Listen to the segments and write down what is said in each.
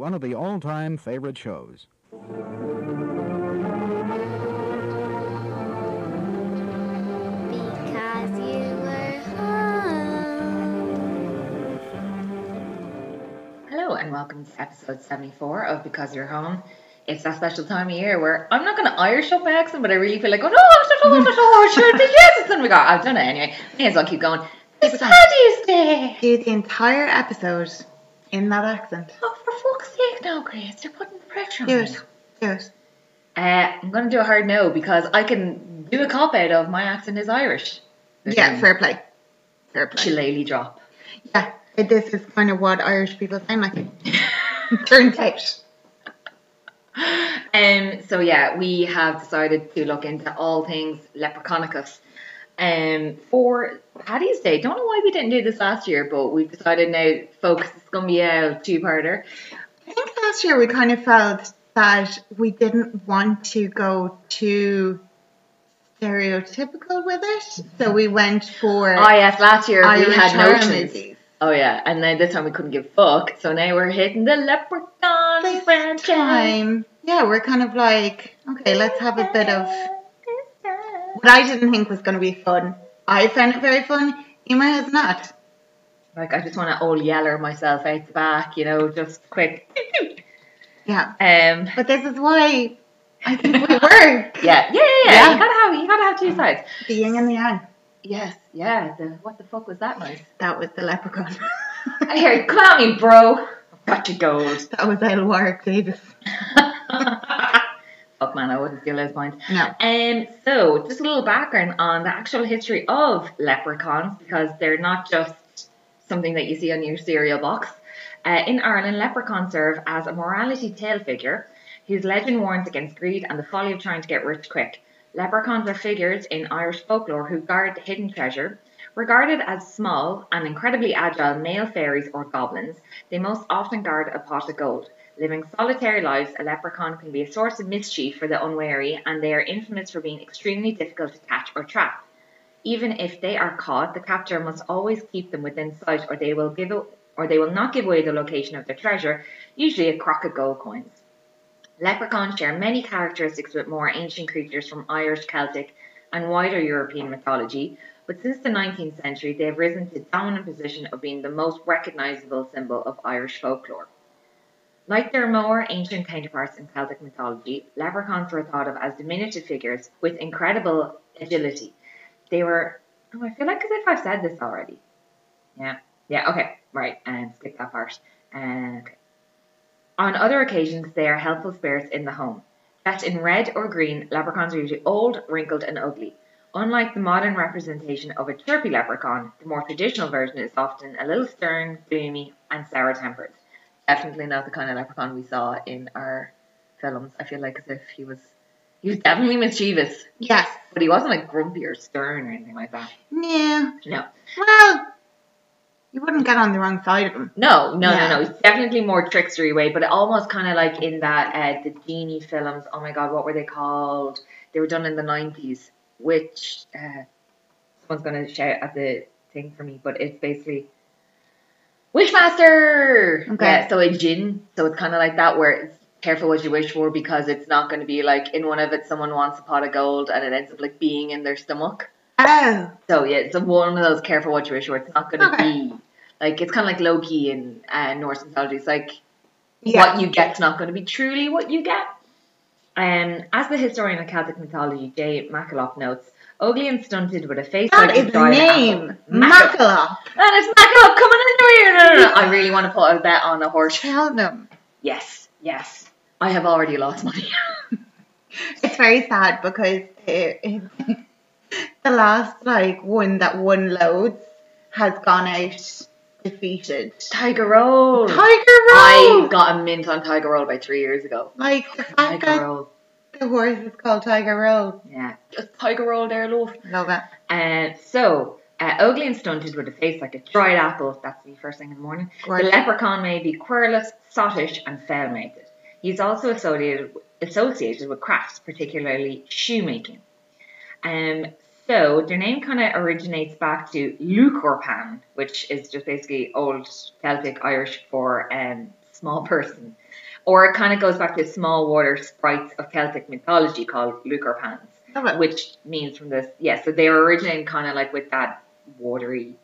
one of the all time favorite shows. Because you were home. Hello and welcome to episode 74 of Because You're Home. It's that special time of year where I'm not going to Irish up my accent, but I really feel like, oh no, no, no, no, no, sure, yes, it's going to be gone. I've done it anyway. May as well keep going. It's it on. Paddy's Day. Do the entire episode in that accent. Oh, for fuck's now, Grace. You're putting pressure Do on it. me. Do it. Uh, I'm going to do a hard no because I can do a cop out of my accent is Irish. Yeah, fair play. Fair play. Shillelagh drop. Yeah, this is kind of what Irish people sound like. Turns out. Um, so yeah, we have decided to look into all things Leprechanicus. Um, for Paddy's Day, don't know why we didn't do this last year, but we've decided now, folks, it's gonna be a two-parter. I think last year we kind of felt that we didn't want to go too stereotypical with it. So we went for Oh yes, last year Irish we had horror notions. movies. Oh yeah, and then this time we couldn't give a fuck, so now we're hitting the Leprechaun This franchise. time, yeah, we're kind of like, okay, let's have a bit of what I didn't think was going to be fun. I found it very fun. Emer has not. Like I just want to old yeller myself out the back, you know, just quick. Yeah. Um, But this is why I think we work. yeah, yeah, yeah, yeah. Yeah. You gotta have, you gotta have two sides. The yin and the yang. Yes, yeah. The what the fuck was that noise? That was the leprechaun. I hear you. Come at me, bro. Got you gold. that was Warwick Davis. Fuck man, I wouldn't steal his point. No. Um, so just a little background on the actual history of leprechauns because they're not just something that you see on your cereal box. Uh, in Ireland, leprechauns serve as a morality tale figure whose legend warns against greed and the folly of trying to get rich quick. Leprechauns are figures in Irish folklore who guard hidden treasure. Regarded as small and incredibly agile male fairies or goblins, they most often guard a pot of gold. Living solitary lives, a leprechaun can be a source of mischief for the unwary, and they are infamous for being extremely difficult to catch or trap. Even if they are caught, the captor must always keep them within sight, or they will give or they will not give away the location of their treasure, usually a crock of gold coins. Leprechauns share many characteristics with more ancient creatures from Irish, Celtic, and wider European mythology, but since the 19th century they have risen to the dominant position of being the most recognisable symbol of Irish folklore. Like their more ancient counterparts in Celtic mythology, leprechauns were thought of as diminutive figures with incredible agility. They were, oh, I feel like as if I've said this already. Yeah, yeah, okay, right, and skip that part. Uh, okay. On other occasions, they are helpful spirits in the home. Dressed in red or green, leprechauns are usually old, wrinkled, and ugly. Unlike the modern representation of a chirpy leprechaun, the more traditional version is often a little stern, gloomy, and sour tempered. Definitely not the kind of leprechaun we saw in our films. I feel like as if he was he was definitely mischievous, Yes. but he wasn't like grumpy or stern or anything like that. No. No. Well, you wouldn't get on the wrong side of him. No, no, Yeah. no, no. It's definitely more trickstery way, but almost kind of like in that uh, the genie films. Oh my god, what were they called? They were done in the nineties. Which uh, someone's gonna shout at the thing for me, but it's basically Wishmaster. Okay. Yeah, so a gin. So it's kind of like that where it's careful what you wish for because it's not going to be like in one of it someone wants a pot of gold and it ends up like being in their stomach. Oh. So yeah, it's one of those careful what you wish for. It's not going to Okay. be like it's kind of like Loki in uh, Norse mythology. It's like Yeah. what you get's not going to be truly what you get. Um, as the historian of Celtic mythology, Jay Mackaloff notes, ugly and stunted with a face That like is a the dried name. apple. Mackaloff. Mackaloff. And it's Mackaloff coming into here. No, no, no. I really want to put a bet on a horse. Cheltenham. Yes, yes. I have already lost money. It's very sad because it, it, the last like one that won loads has gone out defeated. Tiger Roll. Tiger Roll. I got a mint on Tiger Roll by three years ago. like the fact Tiger Roll. the horse is called Tiger Roll. Yeah. Just Tiger Roll there, love. Love it. Uh, so, uh, ugly and stunted with a face like a dried apple, that's the first thing in the morning. Gorgeous. The leprechaun may be querulous, sottish, and He's also associated associated with crafts, particularly shoemaking. Um, so their name kind of originates back to Lucorpan, which is just basically old Celtic Irish for um, small person. Or it kind of goes back to small water sprites of Celtic mythology called Leucorpans, Love it. which means from this, yeah, so they were originating kind of like with that watery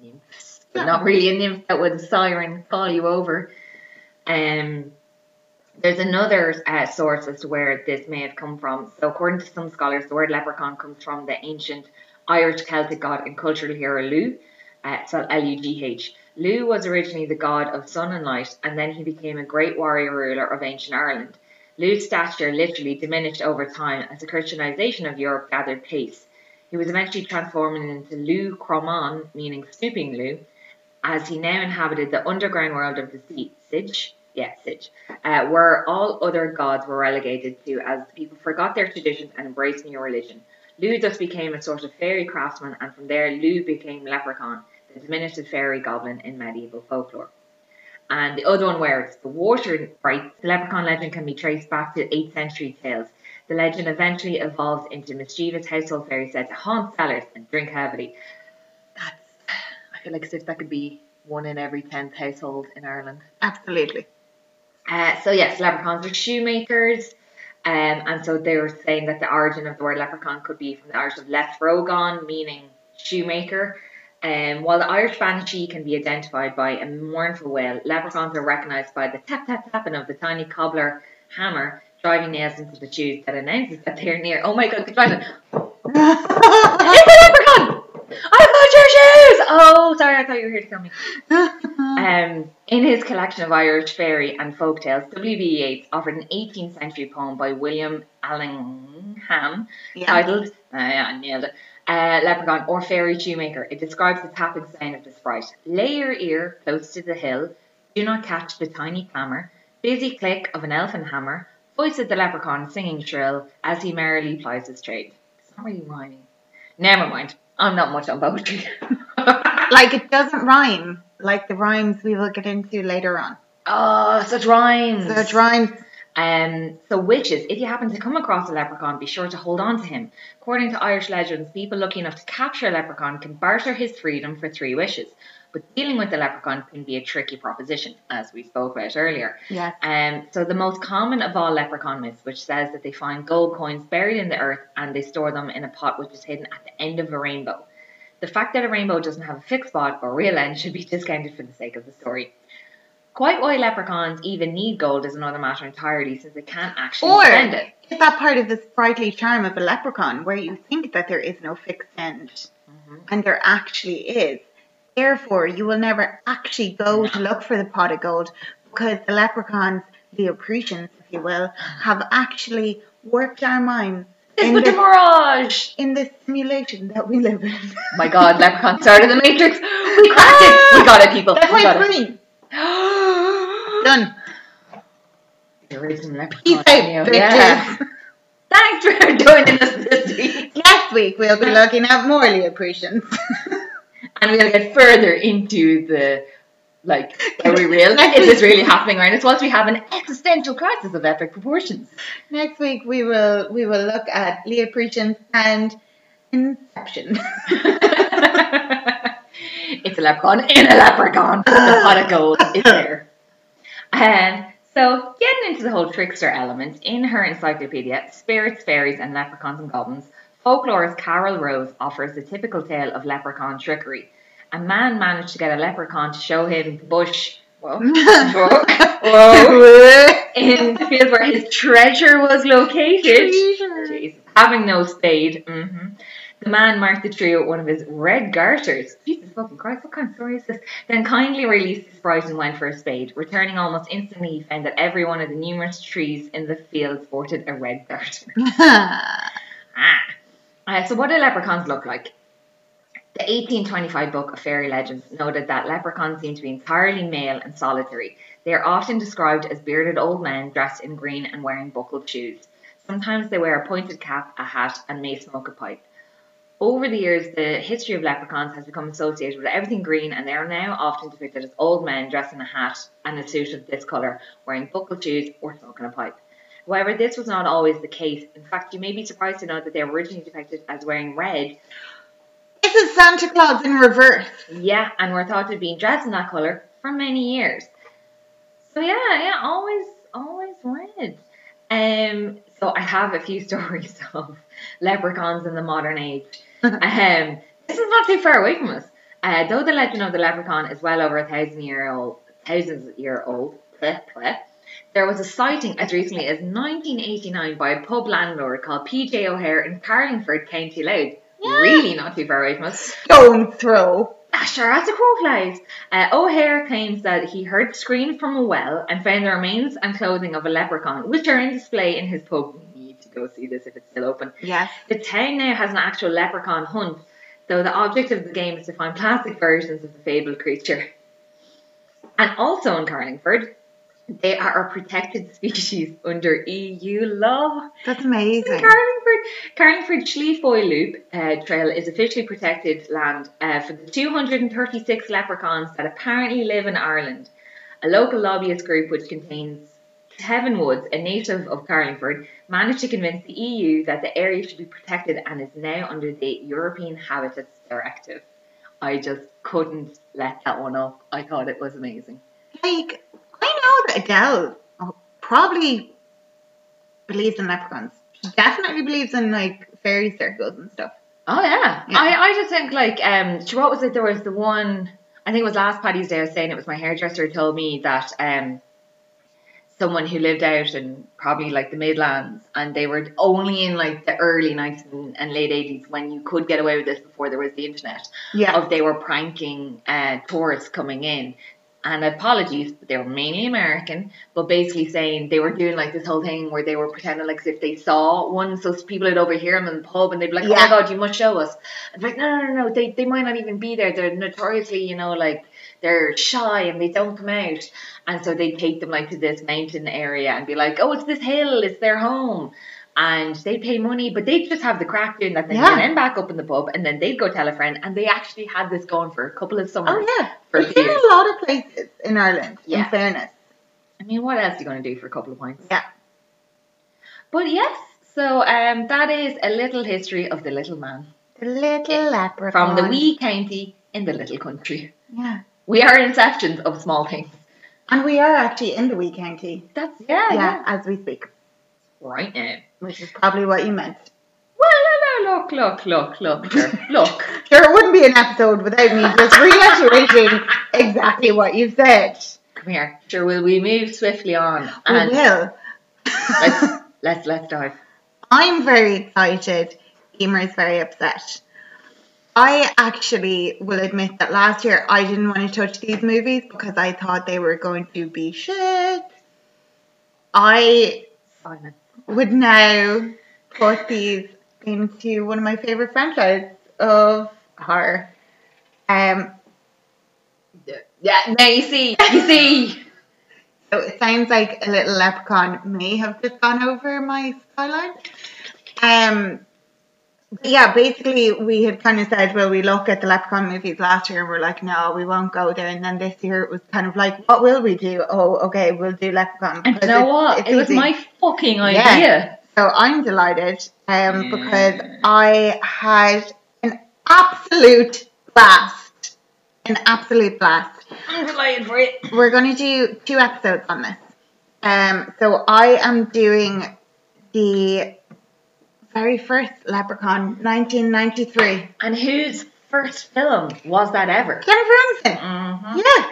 nymphs, but Yeah. not really a nymph that would siren call you over. Um, there's another uh, source as to where this may have come from. So, according to some scholars, the word leprechaun comes from the ancient Irish Celtic god and cultural hero Lugh, uh, spelled L-U-G-H. Lugh was originally the god of sun and light, and then he became a great warrior ruler of ancient Ireland. Lugh's stature literally diminished over time as the Christianization of Europe gathered pace. He was eventually transformed into Lugh Chromain, meaning stooping Lugh, as he now inhabited the underground world of the sea, yeah, Sige, uh, where all other gods were relegated to as the people forgot their traditions and embraced new religion. Lugh thus became a sort of fairy craftsman, and from there, Lugh became leprechaun, the diminutive fairy goblin in medieval folklore. And the other one where it's the water sprite, the leprechaun legend can be traced back to 8th century tales. The legend eventually evolved into mischievous household fairy said to haunt cellars and drink heavily. That's, I feel like as if that could be one in every 10th household in Ireland. Absolutely. Uh, so yes, leprechauns are shoemakers, um, and so they were saying that the origin of the word leprechaun could be from the Irish of lethrogon, meaning shoemaker. Um, while the Irish banshee can be identified by a mournful wail, leprechauns are recognised by the tap tap tapping of the tiny cobbler hammer driving nails into the shoes that announces that they're near. Oh my god, the driving. It's a leprechaun! I got your shoes! Oh, sorry, I thought you were here to tell me. Um, in his collection of Irish fairy and folk tales, W.B. Yeats offered an 18th century poem by William Allingham yeah. titled, uh, yeah, I nailed it, uh, Leprechaun or Fairy Shoemaker. It describes the tapping sound of the sprite. Lay your ear close to the hill, do not catch the tiny clamour, busy click of an elfin hammer, voice of the leprechaun singing shrill as he merrily plies his trade. It's not really rhyming. Never mind, I'm not much on poetry. Like it doesn't rhyme, like the rhymes we will get into later on. oh, such rhymes. It rhymes. Um, so witches, if you happen to come across a leprechaun, be sure to hold on to him. According to Irish legends, people lucky enough to capture a leprechaun can barter his freedom for three wishes. But dealing with the leprechaun can be a tricky proposition, as we spoke about earlier. Yes. Um, so the most common of all leprechaun myths, which says that they find gold coins buried in the earth and they store them in a pot which is hidden at the end of a rainbow. The fact that a rainbow doesn't have a fixed spot or real end should be discounted for the sake of the story. Quite why leprechauns even need gold is another matter entirely, since they can't actually Or spend it. is that part of the sprightly charm of a leprechaun where you think that there is no fixed end Mhm. and there actually is. Therefore, you will never actually go to look for the pot of gold because the leprechauns, the opprecians, if you will, have actually worked our minds It's in the the, mirage. in the simulation that we live in. My God, leprechaun started the Matrix. We cracked it. We got it, people. That's we why it's it. green. Done. The original Peace leprechaun. out, cameo. bitches. Yeah. Thanks for joining us this week. Next week we'll be looking at more Leopretians. And we'll get further into the like, are we real? Next Is this really happening around us? Once we have an existential crisis of epic proportions. Next week we will we will look at Leopretians and Inception. it's a leprechaun in a leprechaun. the pot of gold is there. And so, getting into the whole trickster element, in her encyclopedia, Spirits, Fairies, and Leprechauns and Goblins, folklorist Carol Rose offers the typical tale of leprechaun trickery. A man managed to get a leprechaun to show him the bush. Whoa. Whoa. Whoa. In the field where his treasure was located. Jesus. Having no spade. hmm The man marked the tree with one of his red garters. Jesus fucking Christ, what kind of story is this? Then kindly released the sprite and went for a spade. Returning almost instantly, he found that every one of the numerous trees in the field sported a red garter. Ah. Uh, so what do leprechauns look like? The 1825 book of fairy legends noted that leprechauns seem to be entirely male and solitary. They are often described as bearded old men dressed in green and wearing buckled shoes. Sometimes they wear a pointed cap, a hat, and may smoke a pipe. Over the years, the history of leprechauns has become associated with everything green, and they are now often depicted as old men dressed in a hat and a suit of this colour, wearing buckled shoes or smoking a pipe. However, this was not always the case. In fact, you may be surprised to know that they were originally depicted as wearing red. This is Santa Claus in reverse. Yeah, and we're thought to have been dressed in that colour for many years. So yeah, yeah, always, always red. Um, so I have a few stories of leprechauns in the modern age. um, this is not too far away from us. Uh, though the legend of the leprechaun is well over a thousand year old, thousands year old, bleh, bleh, there was a sighting as recently as 1989 by a pub landlord called PJ O'Hare in Carlingford, County Louth. Yeah. Really not too far away from us. Don't throw. Ah, sure, as a crow flies. Uh, O'Hare claims that he heard screams from a well and found the remains and clothing of a leprechaun, which are in display in his pub. We need to go see this if it's still open. Yes. The town now has an actual leprechaun hunt, though the object of the game is to find plastic versions of the fabled creature. And also in Carlingford, they are a protected species under EU law. That's amazing. Carlingford, Carlingford Slieve Foye Loop uh, Trail is officially protected land uh, for the 236 leprechauns that apparently live in Ireland. A local lobbyist group, which contains Kevin Woods, a native of Carlingford, managed to convince the EU that the area should be protected and is now under the European Habitats Directive. I just couldn't let that one up. I thought it was amazing. Like, I know that Adele probably believes in leprechauns. She definitely believes in like fairy circles and stuff. Oh yeah. Yeah. I, I just think like um she what was it there was the one I think it was last Paddy's Day I was saying it was my hairdresser who told me that um someone who lived out in probably like the Midlands and they were only in like the early 90s and late 80s when you could get away with this before there was the internet Yeah. of they were pranking uh, tourists coming in. And apologies, but they were mainly American, but basically saying they were doing like this whole thing where they were pretending like as if they saw one, so people would overhear them in the pub and they'd be like, oh my god, you must show us. And like, no, no, no, no, they, they might not even be there. They're notoriously, you know, like they're shy and they don't come out. And so they take them like to this mountain area and be like, oh, it's this hill, it's their home. And they pay money, but they just have the crack doing that thing Yeah. and then back up in the pub and then they'd go tell a friend. And they actually had this going for a couple of summers. Oh yeah. For It's in a lot of places in Ireland, Yeah. in fairness. I mean, what else are you going to do for a couple of points? Yeah. But yes, so um, that is a little history of the little man The little leprechaun. from the wee county in the little country. Yeah. We are inceptions of small things. And we are actually in the wee county. That's yeah, Yeah, yeah. as we speak. Right now. Which is probably what you meant. Well, no, no, look, look, look, look, look. Sure, it wouldn't be an episode without me just reiterating exactly what you said. Come here. Sure, will we move swiftly on? We will. let's let's let's dive. I'm very excited. Emer is very upset. I actually will admit that last year I didn't want to touch these movies because I thought they were going to be shit. I Simon. Would now put these into one of my favorite franchises of horror. Um, Yeah, now you see, you see. so it sounds like a little leprechaun may have just gone over my skyline. Um, yeah, basically we had kind of said, well, we look at the leprechaun movies last year and we're like, no, we won't go there. And then this year it was kind of like, what will we do? Oh, okay, we'll do leprechaun. And you know it's- what? it's It was my fucking Yeah. idea. So I'm delighted um, Yeah. because I had an absolute blast. An absolute blast. I'm delighted for it. We're going to do two episodes on this. Um, so I am doing the very first Leprechaun, 1993. And whose first film was that ever? Jennifer Aniston. Mm-hmm. Yeah.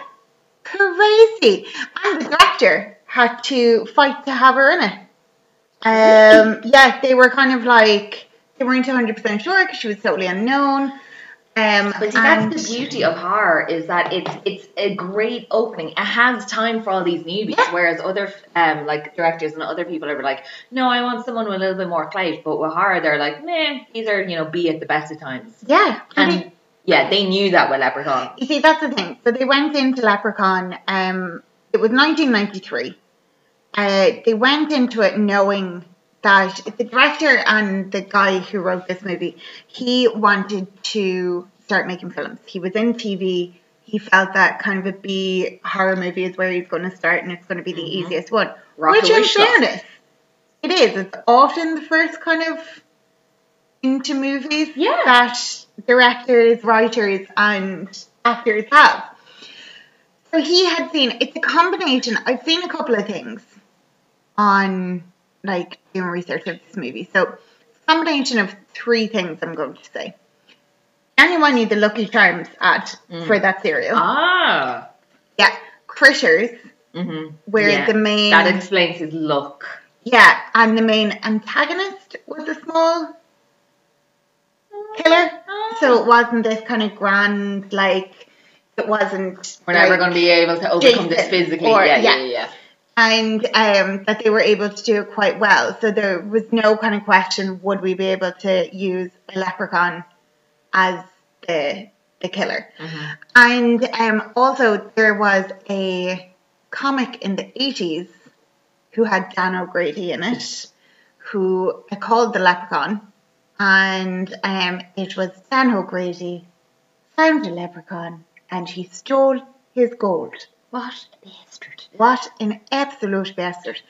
Crazy. And the director had to fight to have her in it. Um, yeah, they were kind of like, they weren't 100% sure because she was totally unknown. Um, But see, that's the beauty of horror is that it's it's a great opening. It has time for all these newbies, Yeah. whereas other um like directors and other people are like, no, I want someone with a little bit more clout. But with horror, they're like, man, these are you know be at the best of times. Yeah. and And yeah, they knew that with Leprechaun. You see, that's the thing. So they went into Leprechaun. Um, it was 1993. Uh, they went into it knowing that the director and the guy who wrote this movie, he wanted to start making films. He was in TV. He felt that kind of a B horror movie is where he's going to start, and it's going to be the Mhm. easiest one. Rock Which, in fairness, it is. It's often the first kind of into movies Yeah. that directors, writers, and actors have. So he had seen it's a combination. I've seen a couple of things on like doing research of this movie. So combination of three things I'm going to say. Anyone need the Lucky Charms ad Mm. for that cereal? Ah. Yeah, Critters, Mm-hmm. where Yeah, the main That explains his look. yeah, and the main antagonist was a small killer. So it wasn't this kind of grand like it wasn't We're never going to be able to overcome this physically. or- yeah, yeah. yeah, yeah, and um, that they were able to do it quite well. So there was no kind of question would we be able to use a leprechaun as the the killer. Mhm. And um, also there was a comic in the 80s who had Dan O'Grady in it, who I called the Leprechaun, and um, it was Dan O'Grady found a leprechaun and he stole his gold. What a bastard. What an absolute bastard.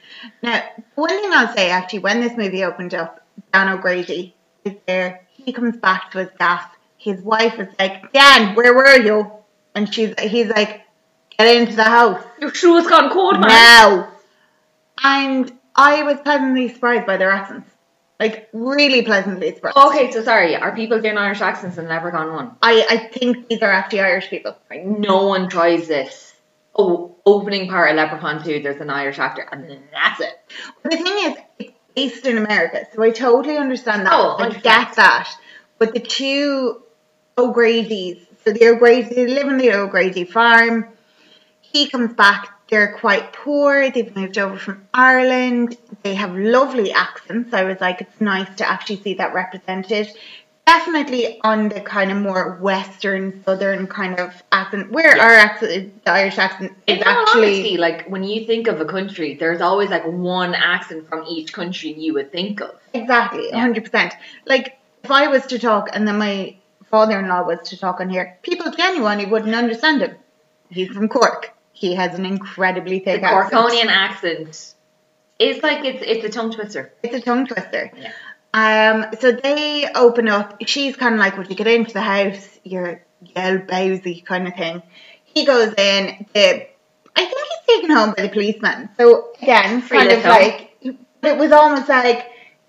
Now, one thing I'll say actually, when this movie opened up, Dan O'Grady is there. He comes back to his gaff. His wife is like, Dan, where were you? And she's he's like, get into the house Your shoe has gone cold, man. now. And I was pleasantly surprised by their accents. Like, really pleasantly surprised. Okay, so sorry. Are people doing Irish accents in Leprechaun 1? I, I think these are actually Irish people. Like, no one tries this. Oh, opening part of Leprechaun 2, there's an Irish actor, and that's it. But the thing is, it's based in America, so I totally understand that. Oh, I 100%. get that. But the two O'Grady's, so the O'Grady, they live on the O'Grady farm. He comes back, they're quite poor, they've moved over from Ireland, they have lovely accents. I was like, it's nice to actually see that represented. Definitely on the kind of more Western, Southern kind of accent, where Yeah. our accent, the Irish accent is In actually. honesty, like when you think of a country, there's always like one accent from each country you would think of. Exactly, Yeah. hundred percent. Like if I was to talk and then my father-in-law was to talk on here, people genuinely wouldn't understand him. He's from Cork. He has an incredibly The thick accent. Corkonian accent is like it's it's a tongue twister. It's a tongue twister. Yeah. Um. So they open up. She's kind of like, when you get into the house, you're yell bowsy kind of thing. He goes in. The I think he's taken home by the policeman. So again, Free kind of like it was almost like,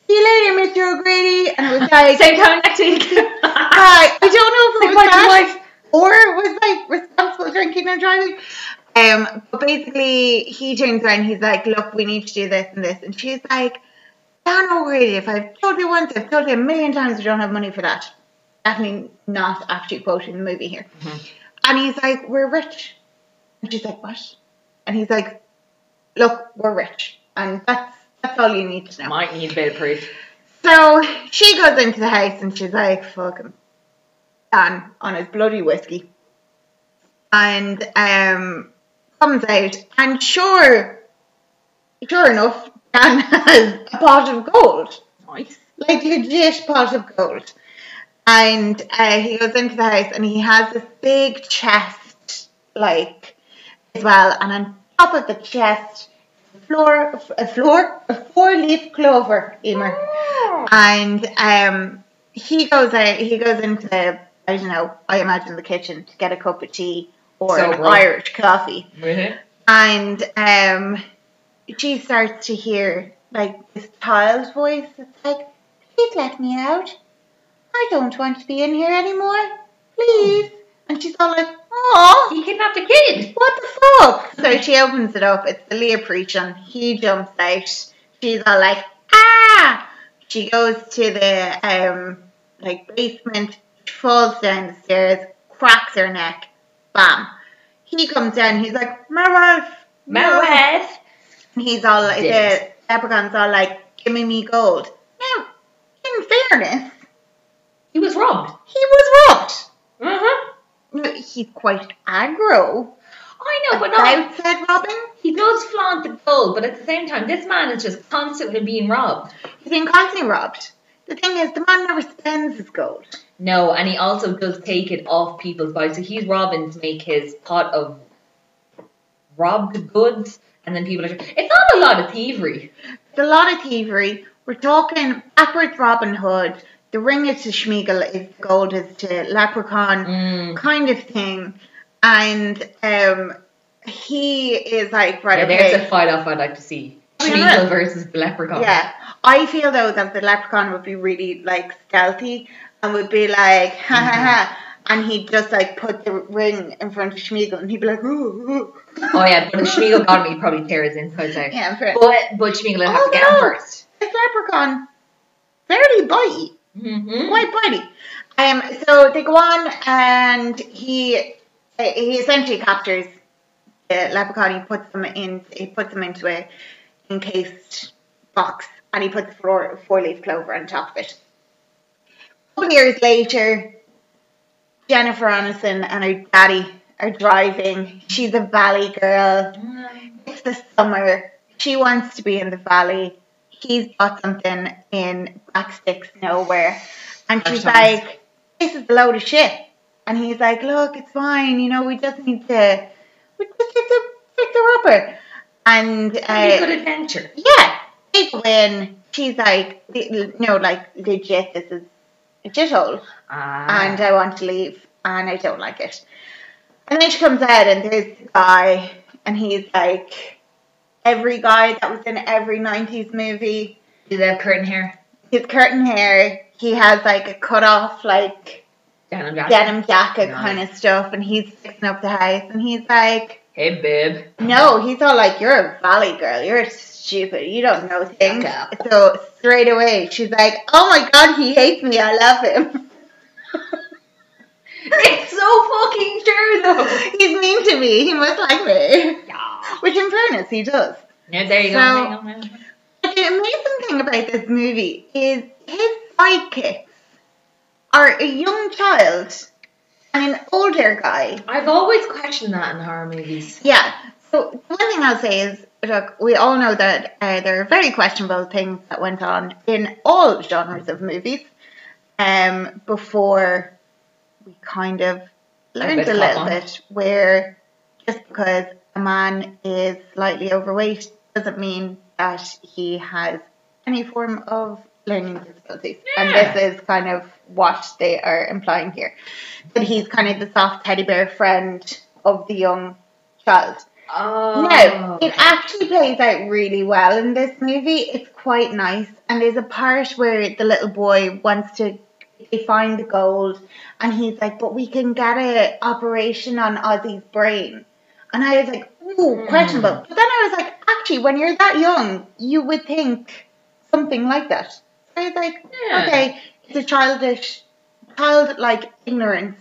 see you later, Mr. O'Grady, and it was like. Same time next week. Hi, I don't know if it was that wife. or it was like responsible drinking and driving. Um, but basically, he turns around. He's like, "Look, we need to do this and this," and she's like, "Dan O'Grady, if I've told you once, I've told you a million times, we don't have money for that." Definitely not actually quoting the movie here. Mhm. And he's like, "We're rich," and she's like, "What?" And he's like, "Look, we're rich, and that's that's all you need to know." Might need a bit of proof. So she goes into the house and she's like, fuck him. Dan on his bloody whiskey. And um comes out and sure sure enough, Dan has a pot of gold. Nice. Like legit pot of gold. And uh, he goes into the house and he has this big chest, like, as well. And on top of the chest, floor, a floor, a four-leaf clover, Emer and um, he goes out. He goes into the I don't know. I imagine the kitchen to get a cup of tea or So an. Irish coffee, Really? and um, she starts to hear like this child's voice. It's like, "Please let me out. I don't want to be in here anymore. Please." And she's all like, "Oh, He kidnapped a kid. what the fuck? So she opens it up. It's the Leah Preachon. He jumps out. She's all like, ah! She goes to the um like basement, falls down the stairs, cracks her neck, bam. He comes down. He's like, my wife, My wife. He's all like, the leprechaun's all like, give me me gold. Now, in fairness, He was robbed. he was robbed. No, He's quite aggro I know, but not. said robbing. He does flaunt the gold, but at the same time, this man is just constantly being robbed. He's been constantly robbed. The thing is, the man never spends his gold. No, and he also does take it off people's bodies. So he's robbing to make his pot of robbed goods, and then people are. It's not a lot of thievery. It's a lot of thievery. We're talking backwards Robin Hood. The ring is to Sméagol, is gold is to Leprechaun, Mm. kind of thing. And um, he is like right Yeah, okay. there's a fight off I'd like to see. Sméagol versus the leprechaun. Yeah, I feel though that the leprechaun would be really like stealthy and would be like ha ha ha, and he'd just like put the ring in front of Sméagol and he'd be like ooh, ooh. Oh yeah, but if Sméagol got him, he'd probably tear his insides out. yeah, for But but Sméagol would have Oh, to get him first. this leprechaun fairly bitey, Mm-hmm. quite bitey. Um, so they go on and he he essentially captures the leprechaun. He puts them in he puts them into a encased box and he puts four four leaf clover on top of it. A couple of years later, Jennifer Aniston and her daddy are driving. She's a valley girl. It's the summer. She wants to be in the valley. He's got something in Blacksticks nowhere. And she's like, this is a load of shit. And he's like, look, it's fine. You know, we just need to, we just need to fix the rubber. And, uh, good adventure. yeah, they go in. She's like, you know, like, legit, this is shithole Ah. and I want to leave and I don't like it. And then she comes out and there's the guy and he's like every guy that was in every 90s movie. Do they have curtain hair? His curtain hair, he has like a cut off like Denim jacket. denim jacket kind of stuff and he's fixing up the house and he's like, Hey babe. no, he's all like, you're a valley girl, you're stupid, you don't know things. So straight away she's like, oh my god, he hates me, I love him. It's so fucking true though. He's mean to me, he must like me. Yeah. Which in fairness he does. Yeah, there you So- go. But the amazing thing about this movie is his sidekicks are a young child and an older guy. I've always questioned that in horror movies. Yeah. So the one thing I'll say is, look, we all know that uh, there are very questionable things that went on in all genres of movies um, before we kind of learned bit a little bit where just because a man is slightly overweight doesn't mean that he has any form of learning disabilities. And this is kind of what they are implying here. That he's kind of the soft teddy bear friend of the young child. Oh. No, it actually plays out really well in this movie. It's quite nice. And there's a part where the little boy wants to they find the gold and he's like, But we can get a operation on Ozzy's brain. And I was like, Ooh, hmm. questionable. But then I was like, actually when you're that young, you would think something like that. I like, Yeah. okay, it's a childish childlike ignorance.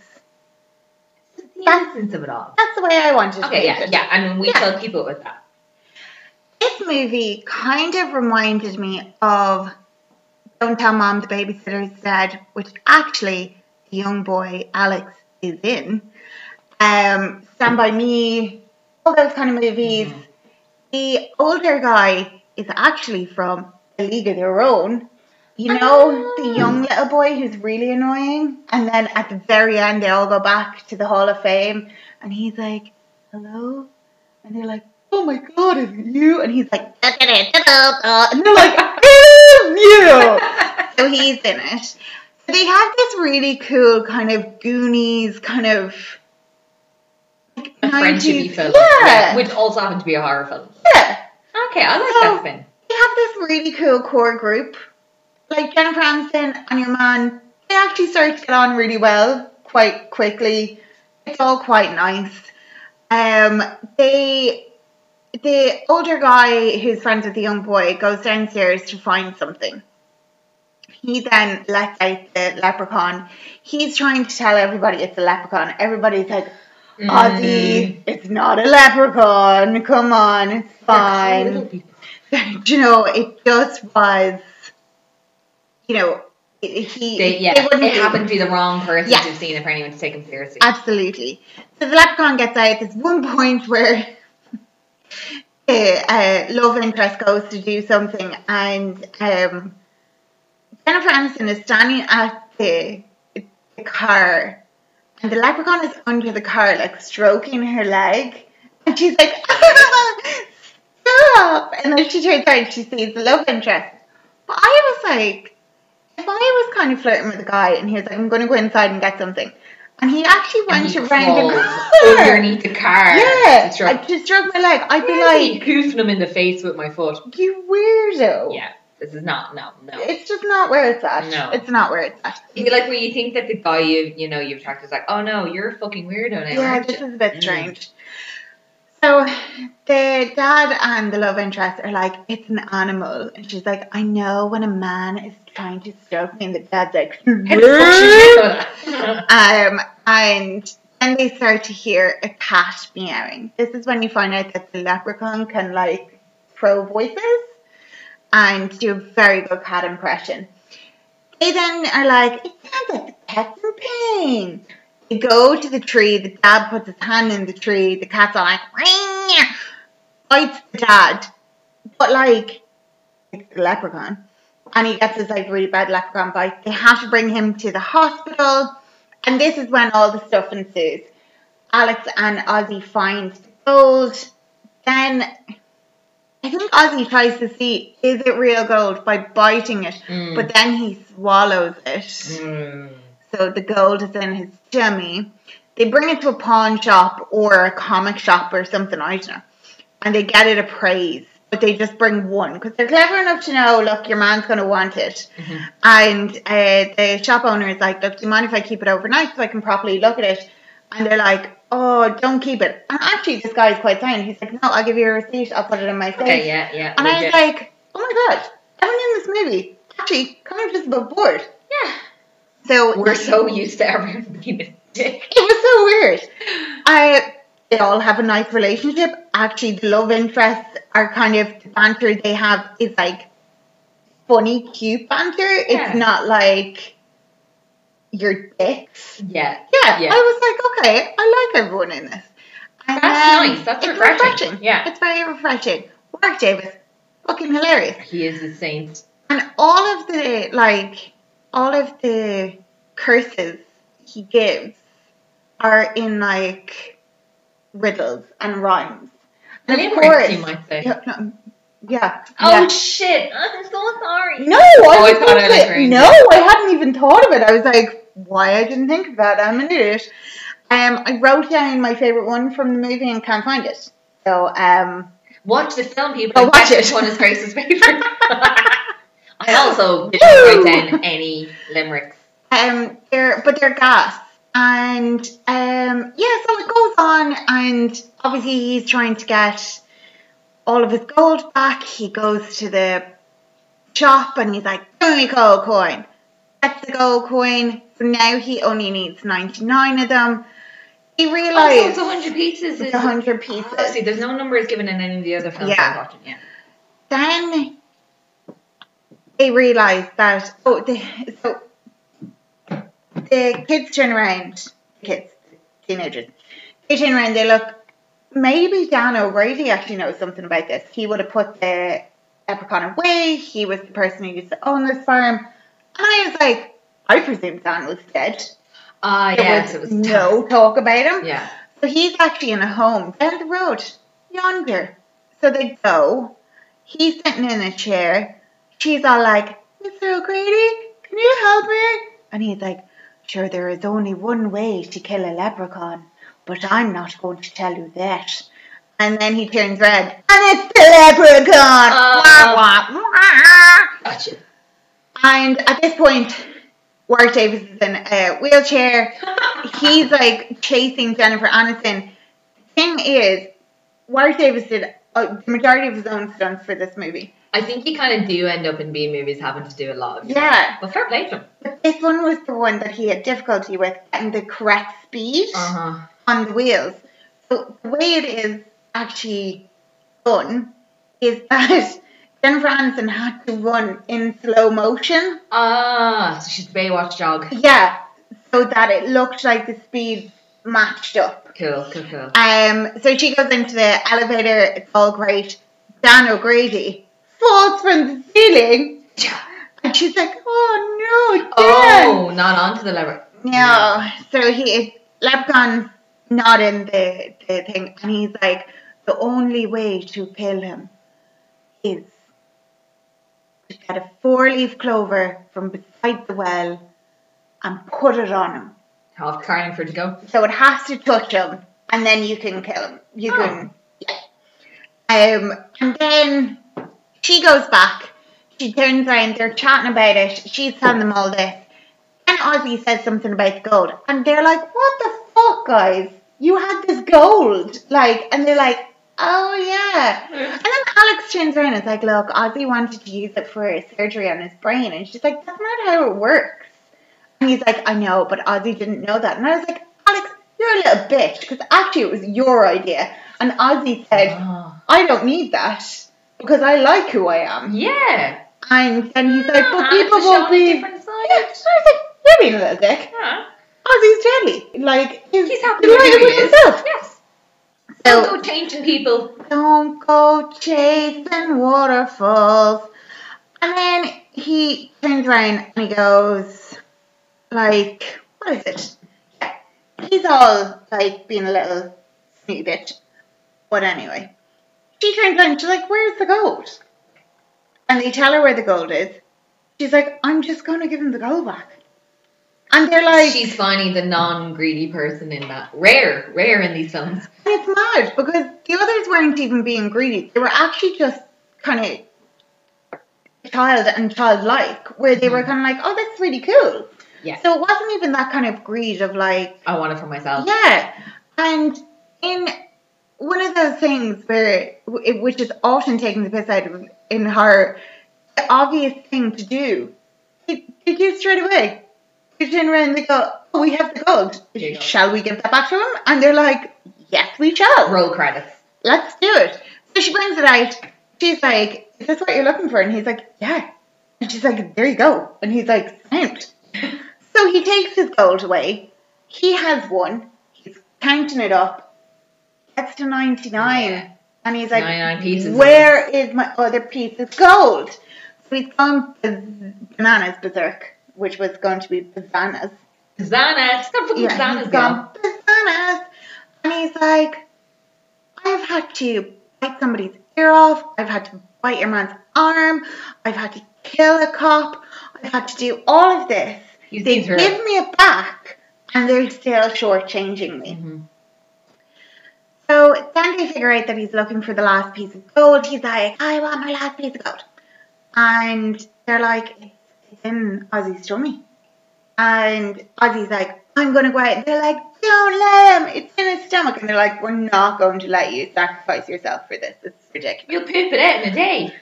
the That's- essence of it all. That's the way I wanted to Okay, yeah, it. yeah, and we Yeah. tell people with that. This movie kind of reminded me of Don't Tell Mom the Babysitter's Dead, which actually the young boy Alex is in. Um, Stand By Me, all those kind of movies. Mhm. The older guy is actually from A League of Their Own. You know, the young little boy who's really annoying. And then at the very end, they all go back to the Hall of Fame. And he's like, hello? And they're like, oh my god, is it you? And he's like, da, da, da, and they're like, it is you! so he's in it. So they have this really cool kind of Goonies kind of like, A friendshipy 90s film. Yeah. Which also happened to be a horror film. yeah. Okay, I like So- that spin. They have this really cool core group. Like Jennifer Aniston and your man, they actually start to get on really well quite quickly. It's all quite nice. Um, they, the older guy who's friends with the young boy goes downstairs to find something. He then lets out the leprechaun. He's trying to tell everybody it's a leprechaun. Everybody's like, Mm. Ozzy, it's not a leprechaun. Come on, it's fine you know, it just was, you know, he. They, yeah, they wouldn't it happened to be the wrong person Yeah. to have seen it for anyone to take him seriously. Absolutely. So the leprechaun gets out. There's one point where the uh, love interest goes to do something, and um, Jennifer Aniston is standing at the, the car, and the leprechaun is under the car, like stroking her leg, and she's like, "Stop!" And then she turns around, and she sees the love interest. But I was like, if I was kind of flirting with a guy, and he was like, "I'm going to go inside and get something," And he actually went he around the car. underneath the car. Yeah, to stroke- I just struck my leg. I'd be is he like, hoofing him in the face with my foot. you weirdo. Yeah, this is not no no. It's just not where it's at. No. It's not where it's at. You like where you think that the guy you you know you've attracted is like, oh no, you're a fucking weirdo now. Yeah, this you? is a bit Mm. strange. So the dad and the love interest are like, it's an animal. And she's like, I know when a man is trying to stroke me. And the dad's like, How the fuck should you know that? um, and then they start to hear a cat meowing. This is when you find out that the leprechaun can like throw voices and do a very good cat impression. They then are like, it sounds like the cat's in pain. They go to the tree, the dad puts his hand in the tree, the cat's all like, "Ring!" bites the dad. But like, it's the leprechaun. And he gets this like really bad leprechaun bite. They have to bring him to the hospital. And this is when all the stuff ensues. Alex and Ozzy find the gold. Then I think Ozzy tries to see is it real gold by biting it, Mm. but then he swallows it. Mm. So the gold is in his tummy. They bring it to a pawn shop or a comic shop or something, I don't know. And they get it appraised. But they just bring one because they're clever enough to know, look, your man's going to want it. Mhm. And uh, the shop owner is like, look, do you mind if I keep it overnight so I can properly look at it? And they're like, oh, don't keep it. And actually, this guy is quite sound. He's like, no, I'll give you a receipt. I'll put it in my safe. Okay, yeah, yeah. And I was like, oh my god, everyone in this movie actually kind of just above board. yeah. So We're so used to everyone being a dick. it was so weird. I they all have a nice relationship. Actually, the love interests are kind of the banter they have is like funny, cute banter. Yeah. It's not like your dicks. Yeah. Yeah, Yeah. I was like, okay, I like everyone in this. And, That's um, nice. That's it's refreshing. Yeah. It's very refreshing. Warwick Davis, fucking hilarious. He is a saint. And all of the like all of the curses he gives are in like riddles and rhymes. And of course, you might say. yeah, no, yeah. Oh yeah. shit! I'm so sorry. no, I, Oh, I thought I going was to- no, I hadn't even thought of it. I was like, why I didn't think of that? I'm an idiot. Um, I wrote down my favorite one from the movie and can't find it. So, um, Watch the film, people. Oh, watch it. Which one is Grace's favorite? I also didn't write down any limericks. um, they're but they're gas, and um, yeah. So it goes on, and obviously he's trying to get all of his gold back. He goes to the shop, and he's like, "Give me gold coin." Gets the gold coin. So now he only needs ninety nine of them. He Oh, so it's 100 pieces. it's a hundred pieces. Oh, see, there's no numbers given in any of the other films Yeah. I'm watching. Yeah. then they realize that oh the so the kids turn around the kids teenagers they turn around they look maybe Dan O'Grady actually knows something about this he would have put the leprechaun away he was the person who used to own this farm and I was like I presume Dan was dead Ah, there yes, was it was no talk about him Yeah. so he's actually in a home down the road, yonder. So they go. He's sitting in a chair. She's all like, Mr. O'Grady, can you help me? And he's like, Sure, there is only one way to kill a leprechaun, but I'm not going to tell you that. And then he turns red, and it's the leprechaun! Oh. Wah, wah, wah. Gotcha. And at this point, Warwick Davis is in a wheelchair he's like chasing Jennifer Aniston. The thing is, Warwick Davis did uh, the majority of his own stunts for this movie. I think you kind of do end up in B movies having to do a lot of Yeah. But fair play to him. But this one was the one that he had difficulty with getting the correct speed Uh huh. on the wheels. So the way it is actually done is that Jennifer Aniston had to run in slow motion. Ah, so she's a Baywatch dog. Yeah, so that it looked like the speed matched up. Cool, cool, cool. Um, so she goes into the elevator. It's all great. Dan O'Grady falls from the ceiling, and she's like, "Oh no, Dan!" Oh, not onto the lever. No. So he Leprechaun's not in the the thing, and he's like, "The only way to kill him is to get a four-leaf clover from beside the well and put it on him." Of Carlingford to go. So it has to touch him, and then you can kill him. You Oh. can, yeah. Um, and then she goes back. She turns around. They're chatting about it. She's telling them all this. And Ozzy says something about the gold, and they're like, "What the fuck, guys? You had this gold, like?" And they're like, "Oh yeah." And then Alex turns around and is like, "Look, Ozzy wanted to use it for surgery on his brain," and she's like, "That's not how it works." And he's like, I know, but Ozzy didn't know that. And I was like, Alex, you're a little bitch, because actually it was your idea. And Ozzy said, Oh. I don't need that, because I like who I am. Yeah. And then he's like, but Ah, people won't be... different side. Yeah. I was like, you're being a little dick. Yeah. Ozzy's jelly. Like, he's, He's happy with delighted with himself. Yes. So- Don't go changing people. Don't go chasing waterfalls. And then he turns around and he goes, like, what is it? Yeah. He's all like being a little sneaky bitch. But anyway, she turns around and she's like, where's the gold? And they tell her where the gold is. She's like, I'm just going to give him the gold back. And they're like, She's finally the non-greedy person in that. Rare, rare in these films. And it's mad because the others weren't even being greedy. They were actually just kind of child and childlike, where they were mm-hmm. kind of like, oh, that's really cool. Yeah. So it wasn't even that kind of greed of like, I want it for myself. yeah. And in one of those things where, which is often taken the piss out of in horror, the obvious thing to do, they, they do straight away. They turn around and they go, oh, we have the gold. There you go. Shall we give that back to him? And they're like, yes, we shall. Roll credits. Let's do it. So she brings it out. She's like, is this what you're looking for? And he's like, yeah. And she's like, there you go. And he's like, sound. So he takes his gold away. He has one. He's counting it up. Gets to 99. Yeah. And he's like, 99 pieces. where is my other piece of gold? So he's gone bananas berserk, which was going to be bananas. Zana. It's got fucking Yeah, Zana's he's gone. bananas. And he's like, I've had to bite somebody's ear off. I've had to bite your man's arm. I've had to kill a cop. I've had to do all of this. He's They give me it back, and they're still shortchanging me. Mhm. So then they figure out that he's looking for the last piece of gold. He's like, I want my last piece of gold. And they're like, it's, in Ozzy's tummy. And Ozzy's like, I'm going to go out. And they're like, don't let him. It's in his stomach. And they're like, we're not going to let you sacrifice yourself for this. It's ridiculous. You'll poop it out in a day.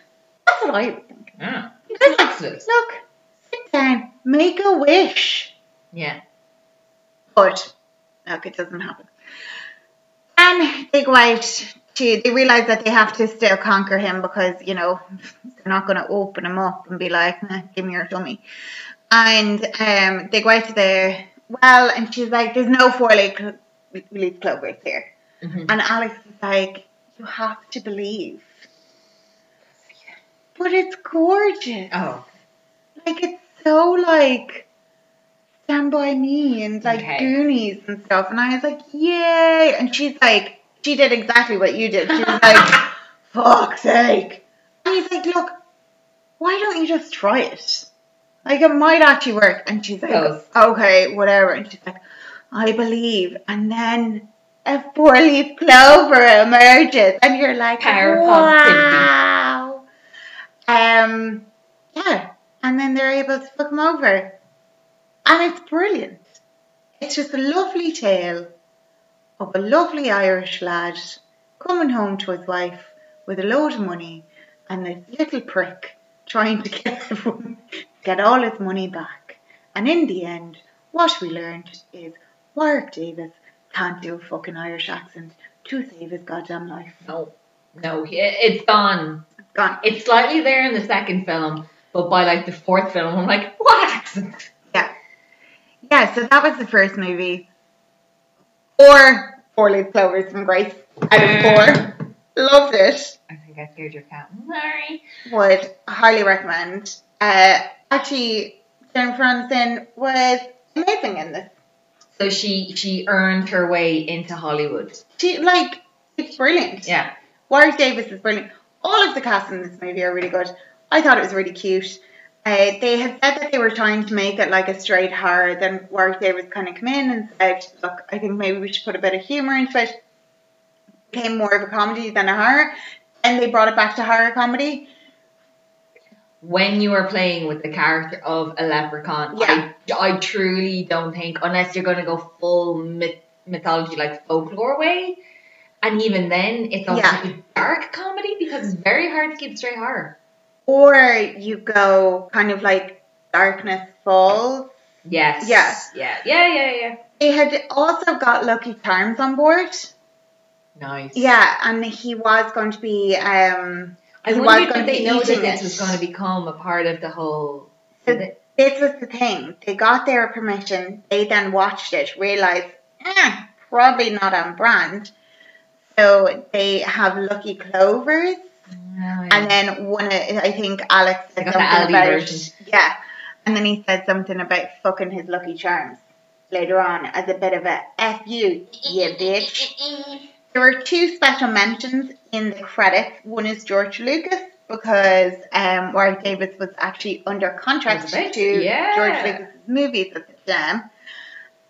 That's what I think. Yeah. Because, like, look, sit down, make a wish. Yeah. But look, it doesn't happen. And they go out to they realise that they have to still conquer him because, you know, they're not gonna open him up and be like, nah, give me your tummy. And um they go out to the well and she's like, There's no four leaf leaf clovers here. Mhm. And Alex is like, You have to believe. But it's gorgeous. Oh. Like it's so like Stand by Me and like Okay. Goonies and stuff. And I was like, Yay and she's like she did exactly what you did. She was like, Fuck's sake. And he's like, Look, why don't you just try it? Like it might actually work. And she's like. Okay, whatever. And she's like, I believe. And then a four leaf clover emerges and you're like, Power. Wow. Um yeah. And then they're able to fuck him over. And it's brilliant. It's just a lovely tale of a lovely Irish lad coming home to his wife with a load of money and this little prick trying to get everyone get all his money back. And in the end, what we learned is Warwick Davis can't do a fucking Irish accent to save his goddamn life. No. No. It's gone. It's gone. It's slightly there in the second film, but by like the fourth film, I'm like, what accent? Yeah. Yeah, so that was the first movie. Four four leaf clovers from Grace out of four. Loved it. I think I scared your cat. Sorry. Would highly recommend. Uh, actually, Jennifer Aniston was amazing in this. So she she earned her way into Hollywood. She like it's brilliant. Yeah. Warwick Davis is brilliant. All of the cast in this movie are really good. I thought it was really cute. Uh, they had said that they were trying to make it like a straight horror. Then Warwick Davis kind of came in and said, "Look, I think maybe we should put a bit of humor into it." Became more of a comedy than a horror, and they brought it back to horror comedy. when you are playing with the character of a leprechaun, Yeah. I, I truly don't think, unless you're going to go full myth, mythology, like folklore way, and even then, it's also Yeah. a dark comedy because it's very hard to keep straight horror. Or you go kind of like Darkness Falls. Yes. Yes. Yeah. Yeah. Yeah. Yeah. They had also got Lucky Charms on board. Nice. Yeah, and he was going to be um I He wondered did they know that this was going to become a part of the whole. So this was the thing. They got their permission. They then watched it, realized, eh, probably not on brand. So they have Lucky Clovers, and then one, of, I think Alex said something about version. yeah, and then he said something about fucking his Lucky Charms later on as a bit of a f you, you bitch. There were two special mentions in the credits. One is George Lucas because um, Warwick Davis was actually under contract to Yeah. George Lucas's movies at the time.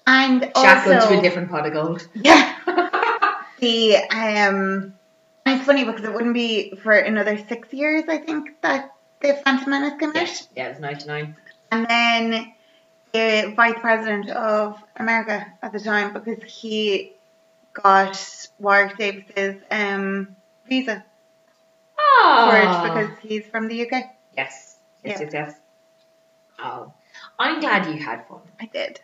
And Shackled also, to a different pot of gold. yeah, the um, it's funny because it wouldn't be for another six years, I think, that the Phantom Menace came out. yeah. It was ninety nine. And then the vice president of America at the time because he got Warwick Davis's um, visa for it Oh. because he's from the UK. Yes. Yes. Yeah. Yes. Yes. Oh, I'm glad you had fun I did.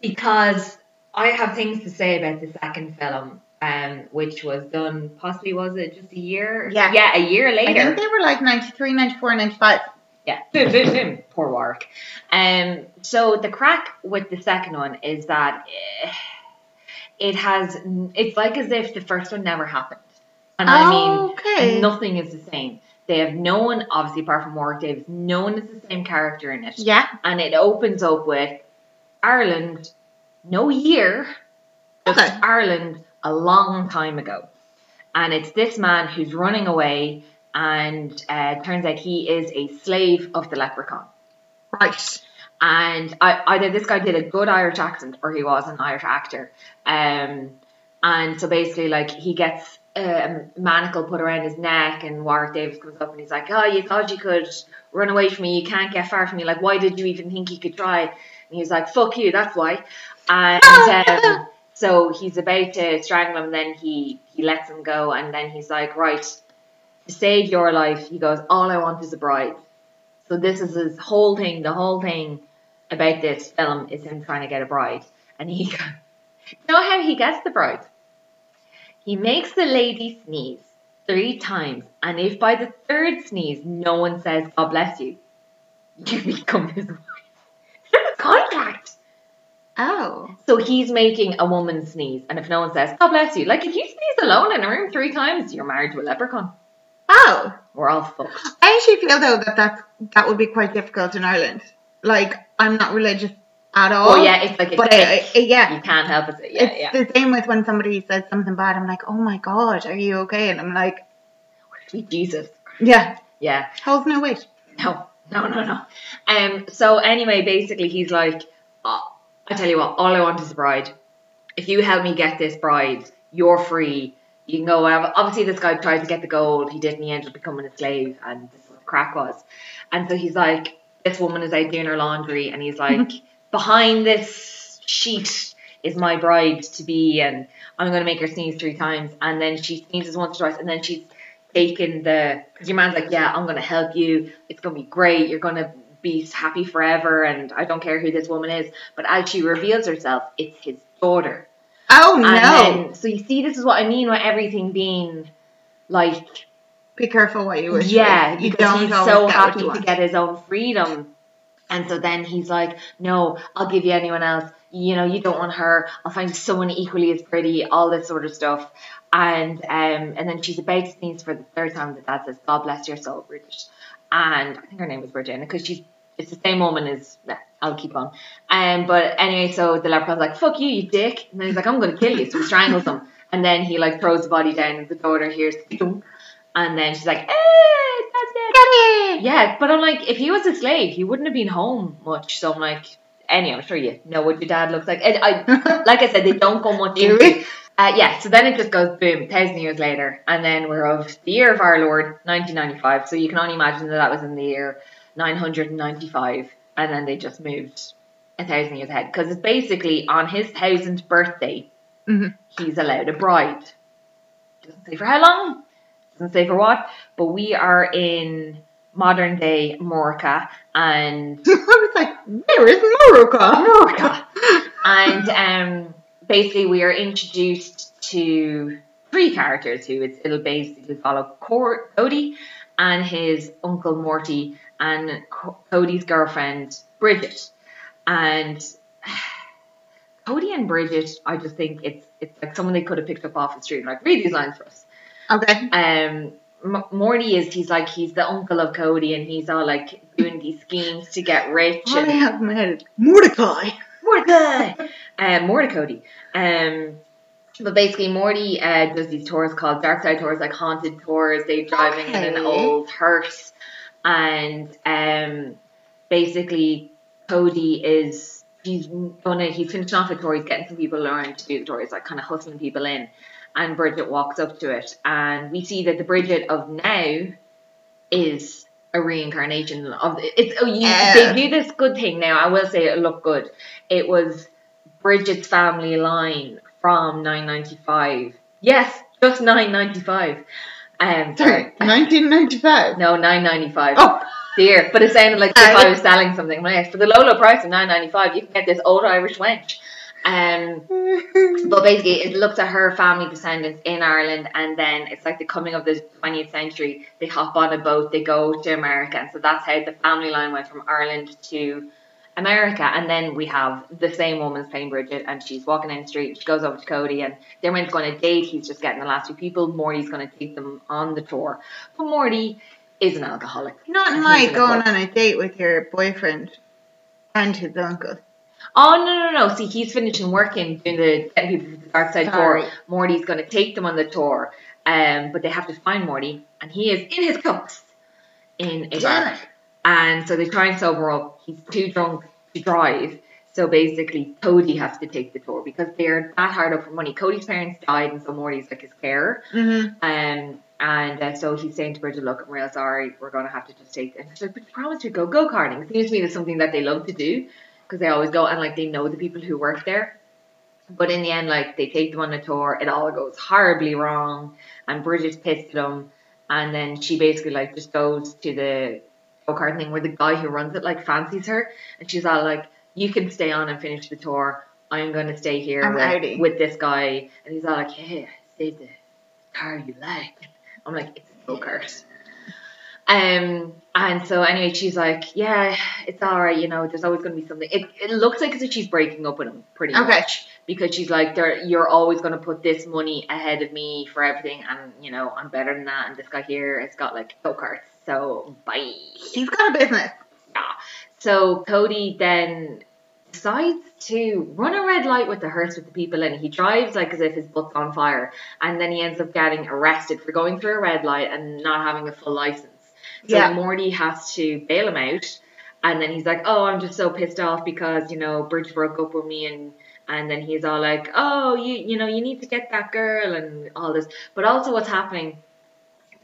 because I have things to say about the second film, um, which was done possibly was it just a year? Yeah. Yeah, a year later. I think they were like 93, 94, 95. Yeah, boom, boom, boom. Poor Warwick. Um, so the crack with the second one is that eh, it has. It's like as if the first one never happened, and I mean, okay. nothing is the same. They have no one, obviously apart from Warwick Davis, no one is the same character in it, Yeah. and it opens up with Ireland, no year, just Okay. Ireland a long time ago, and it's this man who's running away, and uh, turns out he is a slave of the leprechaun. Right. And I, either this guy did a good Irish accent or he was an Irish actor. Um, and so basically, like, he gets a manacle put around his neck, and Warwick Davis comes up and he's like, Oh, you thought you could run away from me? You can't get far from me. Like, why did you even think you could try? And he's like, Fuck you, that's why. And um, so he's about to strangle him, then he, he lets him go, and then he's like, Right, to save your life, he goes, All I want is a bride. So this is his whole thing. The whole thing about this film is him trying to get a bride, and he, you know how he gets the bride? He makes the lady sneeze three times, and if by the third sneeze no one says "God bless you," you become his wife. Contract. Oh. So he's making a woman sneeze, and if no one says "God bless you," like if you sneeze alone in a room three times, you're married to a leprechaun. Oh. We're all fucked. I actually feel though that that, that would be quite difficult in Ireland. Like, I'm not religious at all. Oh yeah, it's like a, But I, I, uh, uh, yeah. you can't help it. Yeah, it's yeah. the same with when somebody says something bad. I'm like, oh my god, are you okay? And I'm like, Sweet Jesus. yeah, Yeah. holds no weight. No, no, no, no. Um. So anyway, basically, he's like, oh, I tell you what, all I want is a bride. If you help me get this bride, you're free. You can go wherever. Obviously, this guy tried to get the gold. He didn't. He ended up becoming a slave, and this is what the crack was. And so he's like, this woman is out doing her laundry, and he's like, behind this sheet is my bride to be, and I'm gonna make her sneeze three times, and then she sneezes once or twice, and then she's taking the because your man's like, yeah, I'm gonna help you. It's gonna be great. You're gonna be happy forever, and I don't care who this woman is. But as she reveals herself, it's his daughter. Oh no! then, so you see, this is what I mean with everything being like, Be careful what you wish. yeah, for. you because don't he's so happy to get his own freedom. And so then he's like, no, I'll give you anyone else. You know, you don't want her. I'll find someone equally as pretty, all this sort of stuff. And um, and then she's about to sneeze for the third time. The dad says, God bless your soul, Bridget. And I think her name was Virginia because she's it's the same woman as nah, I'll keep on. Um, but anyway, so the leprechaun's like, "Fuck you, you dick," and then he's like, "I'm gonna kill you," so he strangles him, and then he like throws the body down, and the daughter hears, "Thump," and then she's like, "Hey, that's it." yeah, but I'm like, if he was a slave, he wouldn't have been home much. So I'm like, anyway, I'm sure you know what your dad looks like. And I, like I said, they don't go much into. Uh, yeah, so then it just goes boom, thousand years later, and then we're of the year of our Lord, 1995. So you can only imagine that that was in the year 995, and then they just moved a thousand years ahead because it's basically on his thousandth birthday, Mhm. he's allowed a bride. Doesn't say for how long, doesn't say for what, but we are in modern day Morocco and I was like, where is Morocco? Morocco. and um, basically we are introduced to three characters who it's, it'll basically follow Cor- Cody and his uncle Morty and Cody's girlfriend Bridget. And Cody and Bridget, I just think it's it's like someone they could have picked up off the street and like read these lines for us. Okay. Um, M- Morty is he's like he's the uncle of Cody and he's all like doing these schemes to get rich All I and have met Mordecai. Mordecai, um, Mordecody. Um, but basically, Morty uh, does these tours called Dark Side tours, like haunted tours. They're driving in an old hearse, and um, basically, Cody is he's gonna he's finishing off a tour. He's getting some people around to do the tour. He's like kind of hustling people in, and Bridget walks up to it, and we see that the Bridget of now is a reincarnation of it's. Oh, you, Yeah. they do this good thing now. I will say it looked good. It was Bridget's family line from 995. Yes, just 995. Um, Sorry, sorry. 1995. No, 995. Oh, Dear, but it sounded like if I was selling something. Like, for the low, low price of 995, you can get this old Irish wench. Um, but basically, it looks at her family descendants in Ireland, and then it's like the coming of the 20th century. They hop on a boat, they go to America, and so that's how the family line went from Ireland to America. And then we have the same woman's playing Bridget, and she's walking down the street. She goes over to Cody, and they're meant to go on a date. He's just getting the last two people. Morty's going to take them on the tour, but Morty is an alcoholic. Not like going on a date with your boyfriend and his uncle. Oh no no no! See, he's finishing working doing the getting people to the dark side Sorry. tour. Morty's going to take them on the tour, um, but they have to find Morty, and he is in his cups in a bar. And so they try and sober up. He's too drunk to drive. So basically, Cody has to take the tour because they're that hard up for money. Cody's parents died, and so Morty's like his carer. Mm-hmm. Um, and uh, so he's saying to Bridget, "Look, I'm real sorry. We're going to have to just take." And she's like, "But you promised we'd go go karting." It seems to me that's something that they love to do because they always go and like they know the people who work there. But in the end, like they take them on a tour, it all goes horribly wrong, and Bridget's pissed at them. And then she basically like just goes to the go kart thing where the guy who runs it like fancies her, and she's all like, "You can stay on and finish the tour. I'm going to stay here with, with this guy." And he's all like, "Yeah, save the car you like." I'm like, "It's a go kart." Um, and so anyway, she's like, "Yeah, it's all right. You know, there's always going to be something." It it looks like as if she's breaking up with him pretty Okay. much because she's like, "There, you're always going to put this money ahead of me for everything, and you know, I'm better than that." And this guy here has got like go karts, so bye. He's got a business. Yeah. So Cody then decides to run a red light with the hearse with the people it. He drives like as if his butt's on fire, and then he ends up getting arrested for going through a red light and not having a full license. So Yeah. Morty has to bail him out, and then he's like, "Oh, I'm just so pissed off because you know Bridge broke up with me," and and then he's all like, "Oh, you you know you need to get that girl and all this." But also, what's happening,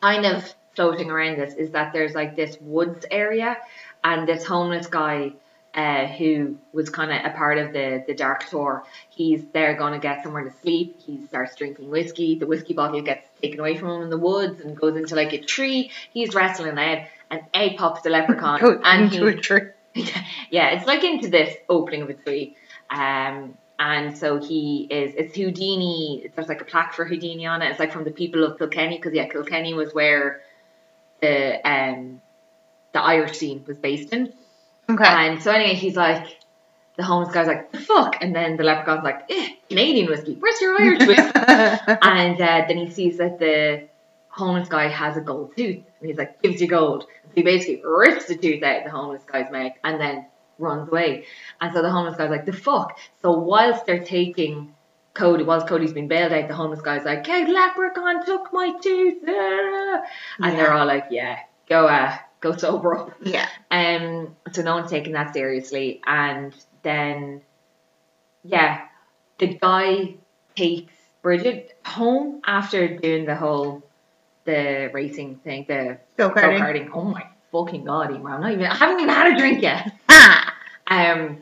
kind of floating around this, is that there's like this woods area, and this homeless guy. Uh, who was kind of a part of the the dark tour? He's there going to get somewhere to sleep. He starts drinking whiskey. The whiskey bottle gets taken away from him in the woods and goes into like a tree. He's wrestling out, and out pops the leprechaun, Go and into he a tree. yeah, it's like into this opening of a tree. Um, and so he is, it's Houdini, there's like a plaque for Houdini on it. It's like from the people of Kilkenny, because yeah, Kilkenny was where the, um, the Irish scene was based in. Okay. And so anyway, he's like, the homeless guy's like, the fuck? And then the leprechaun's like, eh, Canadian whiskey, where's your Irish whiskey? and uh, then he sees that the homeless guy has a gold tooth, and he's like, "Gives you gold." So he basically rips the tooth out of the homeless guy's mouth and then runs away. And so the homeless guy's like, "The fuck!" So whilst they're taking Cody, whilst Cody's been bailed out, the homeless guy's like, "Hey, leprechaun took my tooth," ah." and they're all like, "Yeah, go uh, go sober up. Yeah. Um, so no one's taking that seriously. And then, yeah, the guy takes Bridget home after doing the whole the racing thing, the Go karting. Oh my fucking god, I'm not even. I haven't even had a drink yet. Um,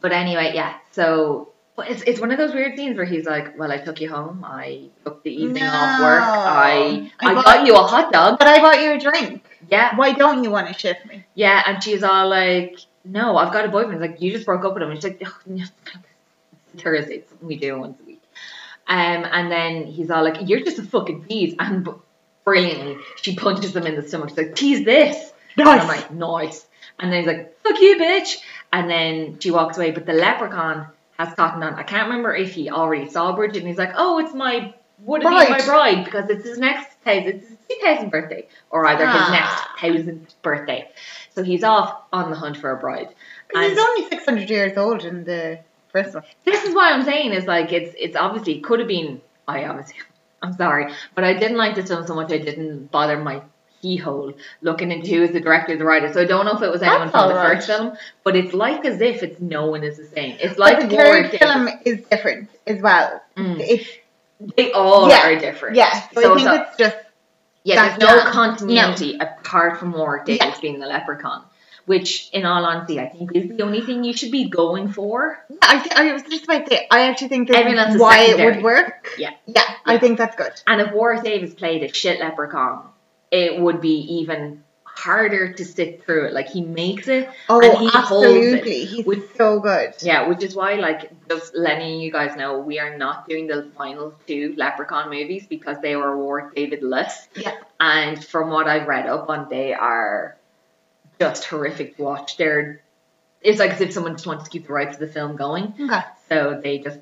but anyway, yeah. So but it's it's one of those weird scenes where he's like, "Well, I took you home. I took the evening off work. I I I bought- got you a hot dog. But I bought you a drink. Yeah, Why don't you want to shift me? yeah." And she's all like, "No, I've got a boyfriend." Like, you just broke up with him. And she's like, "Ugh, no, Thursday. It's something we do once a week. Um, and then he's all like, "You're just a fucking tease." And brilliantly, she punches him in the stomach. She's like, "Tease this." And I'm like, nice. And then he's like, fuck you, bitch. And then she walks away. But the leprechaun has cotton on. I can't remember if he already saw Bridget and he's like, oh, it's my, would it be my Bride. Because it's his next thousand, it's his 2000th birthday. Or either his Ah. next thousandth birthday. So he's off on the hunt for a bride. Because he's only 600 years old in the first one. this is why I'm saying is like, it's, it's obviously, could have been, I obviously, I'm sorry, but I didn't like this film so much I didn't bother my keyhole looking into who is the director, the writer. So I don't know if it was anyone That's from the alright. first film, but it's like as if it's no one is the same. It's But like the third film is different as well. Mm. It's, They all Yeah, are different. yeah, so, So I think it's it's just yeah, there's no jam. continuity apart from Warwick Davis Yeah. being the leprechaun. Which, in all honesty, I think is the only thing you should be going for. Yeah, I, th- I was just about to say, I actually think this Everyone else is is why it would work. Yeah. Yeah, I think that's good. And if Warwick Davis played a shit leprechaun, it would be even harder to sit through it. Like he makes it, Oh, and he holds it. absolutely. He's with- so good. Yeah, which is why, like, just letting you guys know, we are not doing the final two Leprechaun movies because they were Warwick Davis less. Yeah. And from what I've read up on, they are just horrific to watch. They're, it's like as if someone just wants to keep the rights of the film going, Okay. so they just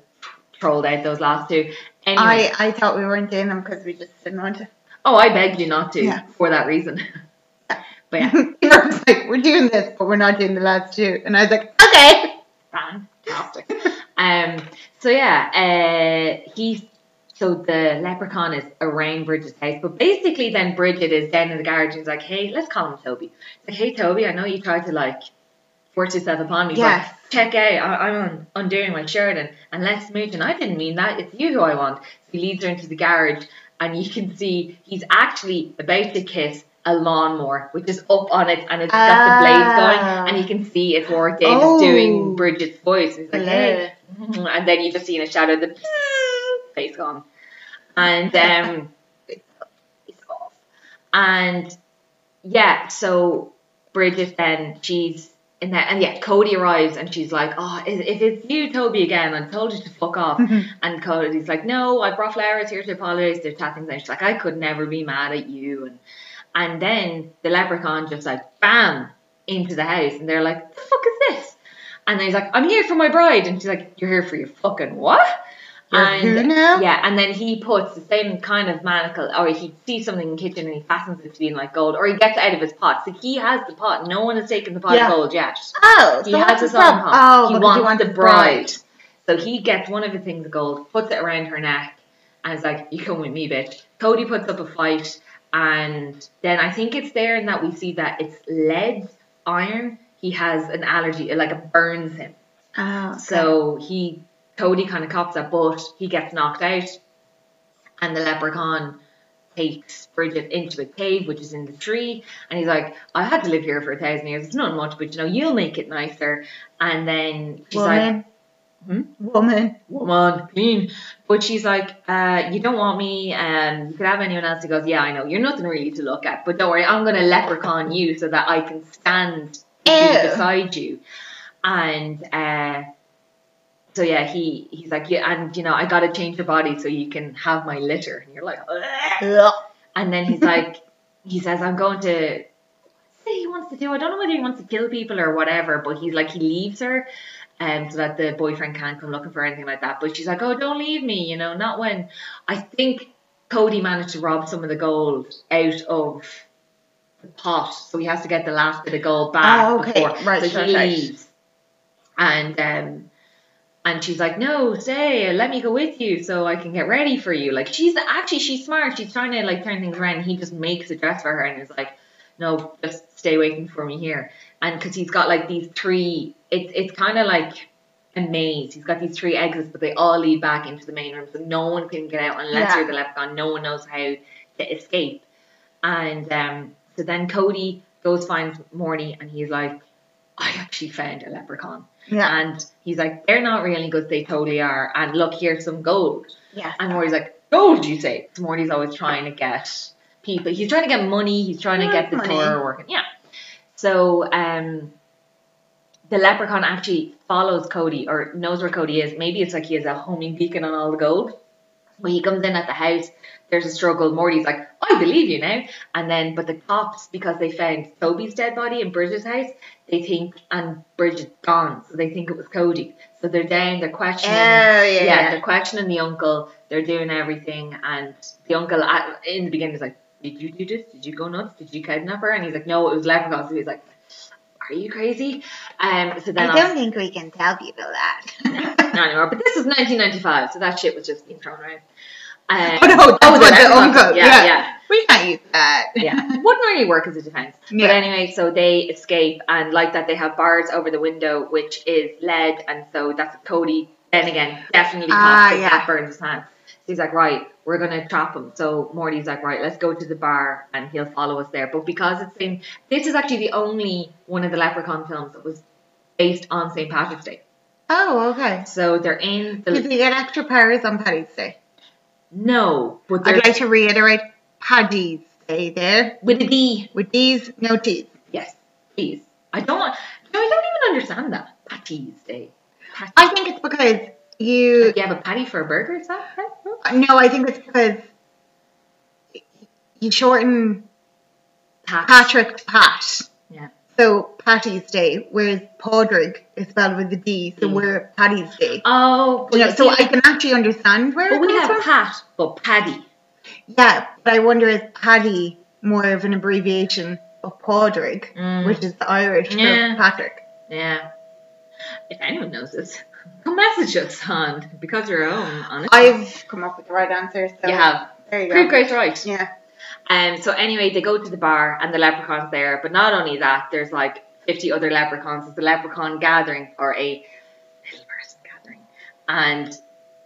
trolled out those last two. Anyway, I, I thought we weren't doing them because we just didn't want to. Oh, I begged you not to Yeah. for that reason. but yeah, was like, we're doing this, but we're not doing the last two. And I was like, okay. fantastic. um, so yeah, uh, he, so the leprechaun is around Bridget's house, but basically then Bridget is down in the garage and he's like, hey, let's call him Toby. He's like, hey Toby, I know you tried to like force yourself upon me, Yes. but check out, I, I'm un- undoing my shirt and, and let's smooch. And I didn't mean that. It's you who I want. So he leads her into the garage and you can see he's actually about to kiss a lawnmower, which is up on it and it's got the blades going, Ah. and you can see it's Warwick Davis Oh. doing Bridget's voice. He's like, hey, and then you just see in a shadow the face gone, and um, it's off. And yeah, so Bridget then she's in there, and yeah, Cody arrives and she's like, oh, if it's you, Toby, again, I told you to fuck off. And Cody's like, no, I brought flowers here to apologize. They're chatting. And she's like, I could never be mad at you. And and then the leprechaun just like bam into the house, and they're like, the fuck is this? And then he's like, I'm here for my bride, and she's like, You're here for your fucking what? You're and who now? yeah, and then he puts the same kind of manacle, or he sees something in the kitchen and he fastens it to being like gold, or he gets it out of his pot. So he has the pot. No one has taken the pot Yeah. of gold yet. Oh, He so has his own pot. Oh, he wants he wants the bride. So he gets one of the things of gold, puts it around her neck, and is like, "You come with me, bitch." Cody puts up a fight, and then I think it's there in that we see that it's lead, iron. He has an allergy, it like it burns him. Oh, okay. So he Cody kind of cops that, but he gets knocked out, and the leprechaun takes Bridget into a cave, which is in the tree, and he's like, "I had to live here for a thousand years. It's not much, but you know, you'll make it nicer." And then she's like, woman. Hmm? Woman. woman, clean. But she's like, uh, you don't want me, um, you could have anyone else. He goes, yeah, I know, you're nothing really to look at, but don't worry, I'm gonna leprechaun you so that I can stand beside you. And uh, so yeah, he he's like, yeah, and you know, I gotta change your body so you can have my litter. And you're like, "Ugh." And then he's like, he says, I'm going to. Say he wants to do. I don't know whether he wants to kill people or whatever, but he's like he leaves her, um, so that the boyfriend can't come looking for anything like that. But she's like, oh, don't leave me, you know, not when. I think Cody managed to rob some of the gold out of the pot, so he has to get the last bit of gold back Oh, okay. before. Right, so he right. leaves, and um, and she's like, no, stay, let me go with you so I can get ready for you. Like she's actually she's smart. She's trying to like turn things around. And he just makes a dress for her and is like, no, just stay waiting for me here. And because he's got like these three, it's it's kind of like a maze. He's got these three exits, but they all lead back into the main room, so no one can get out unless Yeah. you're the leprechaun. No one knows how to escape. And um, so then Cody goes finds Morty, and he's like, I actually found a leprechaun. Yeah. And he's like, they're not really because they totally are. And look, here's some gold. Yes. And Morty's like, gold, you say? 'Cause Morty's always trying to get people. He's trying to get money. He's trying to get the money. tour working. Yeah. So um, the leprechaun actually follows Cody or knows where Cody is. Maybe it's like he has a homing beacon on all the gold. When he comes in at the house, there's a struggle. Morty's like, I believe you now. And then, but the cops, because they found Toby's dead body in Bridget's house, they think, and Bridget's gone, so they think it was Cody. So they're down, they're Oh, questioning. yeah, yeah, yeah. they're questioning the uncle. They're doing everything, and the uncle at, in the beginning is like, "Did you do this? Did you go nuts? Did you kidnap her?" And he's like, "No, it was leprechaun." So he's like, "Are you crazy?" Um, so then I I'll- don't think we can tell people that. not anymore. But this is 1995, so that shit was just being thrown around. Um, Oh no, that's oh, what the uncle. Yeah, Yeah, yeah. We can't use that. yeah, wouldn't really work as a defense. Yeah. But anyway, so they escape, and like that, they have bars over the window, which is lead, and so that's Cody. Then again, definitely it, yeah. that burns his hand. So he's like, right, we're gonna trap him. So Morty's like, right, let's go to the bar, and he'll follow us there. But because it's in, this is actually the only one of the Leprechaun films that was based on St. Patrick's Day. Oh, okay. So they're in Did the you get extra powers on Paddy's Day? No, but I'd like to reiterate Paddy's Day there. with a D. With these, no teeth. Yes, please. I don't. No, I don't even understand that. Patty's Day. Eh? Patty. I think it's because you. Like you have a patty for a burger, is that right? No, uh, I think it's because you shorten Pat. Patrick Pat. Yeah. So Patty's Day, whereas Padraig is spelled with a D, so D. we're Paddy's Day. Oh, You know, so I can actually understand where but it we comes have from. Pat, but Paddy. Yeah, but I wonder is Paddy more of an abbreviation of Padraig, Mm. which is the Irish Yeah. for Patrick. Yeah. If anyone knows this, come message us on because you're own. Honestly, I've come up with the right answer, so you have. there you Pretty go. great, right? Yeah. Um, so anyway, they go to the bar and the leprechaun's there, but not only that, there's like 50 other leprechauns. It's a leprechaun gathering or a little person gathering. And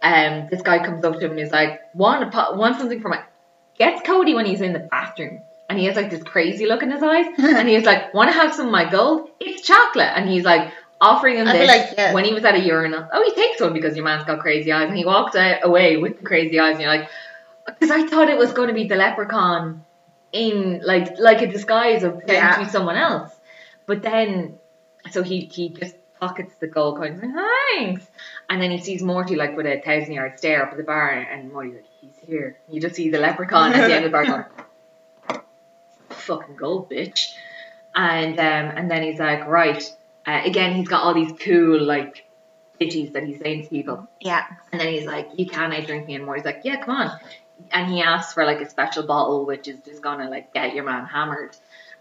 um, this guy comes up to him and is like, want, want something from it. Gets Cody when he's in the bathroom. And he has like this crazy look in his eyes. and he's like, want to have some of my gold? It's chocolate. And he's like, offering him I'd this like, yes. when he was at a urinal. Oh, he takes one because your man's got crazy eyes. And he walks out, away with the crazy eyes. And you're like, because I thought it was going to be the leprechaun in like like a disguise of pretending Yeah. to be someone else. But then, so he he just pockets the gold coins like, thanks. And then he sees Morty like with a thousand yard stare up at the bar, and Morty's like, he's here. You just see the leprechaun at the end of the bar going, fucking gold, bitch. And um and then he's like, right. Uh, again, he's got all these cool like ditties that he's saying to people. Yeah. And then he's like, you can outdrink me anymore. He's like, yeah, come on. And he asks for like a special bottle, which is just gonna like get your man hammered.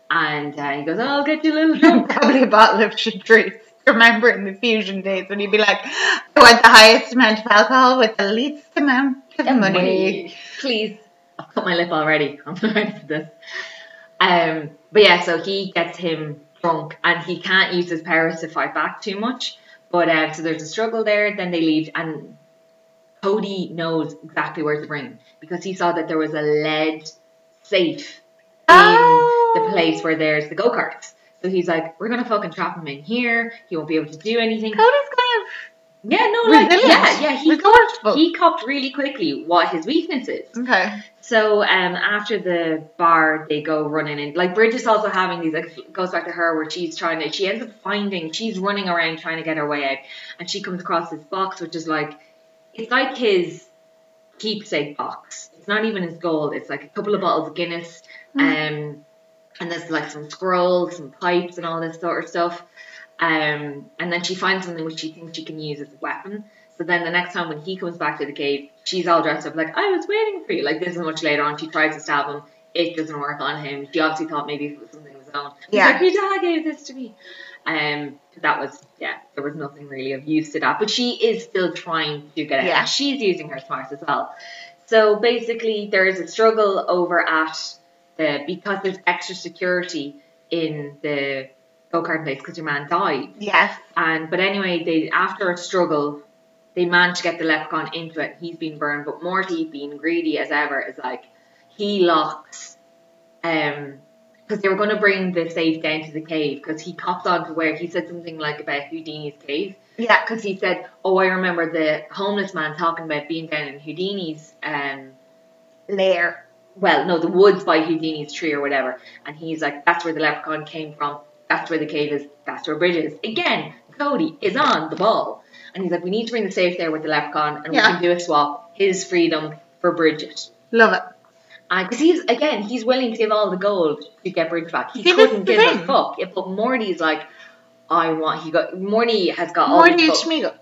And uh, he goes, oh, I'll get you a little drunk. Probably a bottle of chartreuse. Remember in the fusion days when you'd be like, I want the highest amount of alcohol with the least amount of money. Please. I've cut my lip already. I'm ready for this. Um, but yeah, so he gets him drunk and he can't use his powers to fight back too much. But um, so there's a struggle there. Then they leave, and Cody knows exactly where to bring because he saw that there was a lead safe in Oh. the place where there's the go karts. So he's like, we're gonna fucking trap him in here. He won't be able to do anything. Cody's kind of Yeah, no, like Resilient. yeah, yeah. He copped, he copped really quickly what his weakness is. okay. So um, after the bar, they go running and like Bridget's also having these like goes back to her where she's trying to she ends up finding she's running around trying to get her way out and she comes across this box which is like it's like his keepsake box. It's not even his gold. It's like a couple of bottles of Guinness, um, and there's like some scrolls, some pipes, and all this sort of stuff. Um, and then she finds something which she thinks she can use as a weapon. So then the next time when he comes back to the cave, she's all dressed up like I was waiting for you. Like this is much later on. She tries to stab him. It doesn't work on him. She obviously thought maybe it was something of his own. Yeah. like, your dad gave this to me. Um, that was yeah. There was nothing really of use to that, but she is still trying to get it. Yeah. And she's using her smarts as well. So basically, there is a struggle over at the because there's extra security in the go kart place because your man died. Yes. And but anyway, they after a struggle, they managed to get the leprechaun into it. He's been burned, but Morty, being greedy as ever, is like he locks, um, because they were going to bring the safe down to the cave because he copped on to where he said something like about Houdini's cave Yeah. because he said, "Oh, I remember the homeless man talking about being down in Houdini's um." Lair. well, no, the woods by Houdini's tree or whatever. And he's like, that's where the leprechaun came from. That's where the cave is. That's where Bridget is. Again, Cody is on the ball. And he's like, we need to bring the safe there with the leprechaun and Yeah. we can do a swap. His freedom for Bridget. Love it. Because he's, again, he's willing to give all the gold to get Bridget back. He See, couldn't give a fuck. If, but Morty's like, I want, he got, Morty has got all Morty these and books. Sméagol.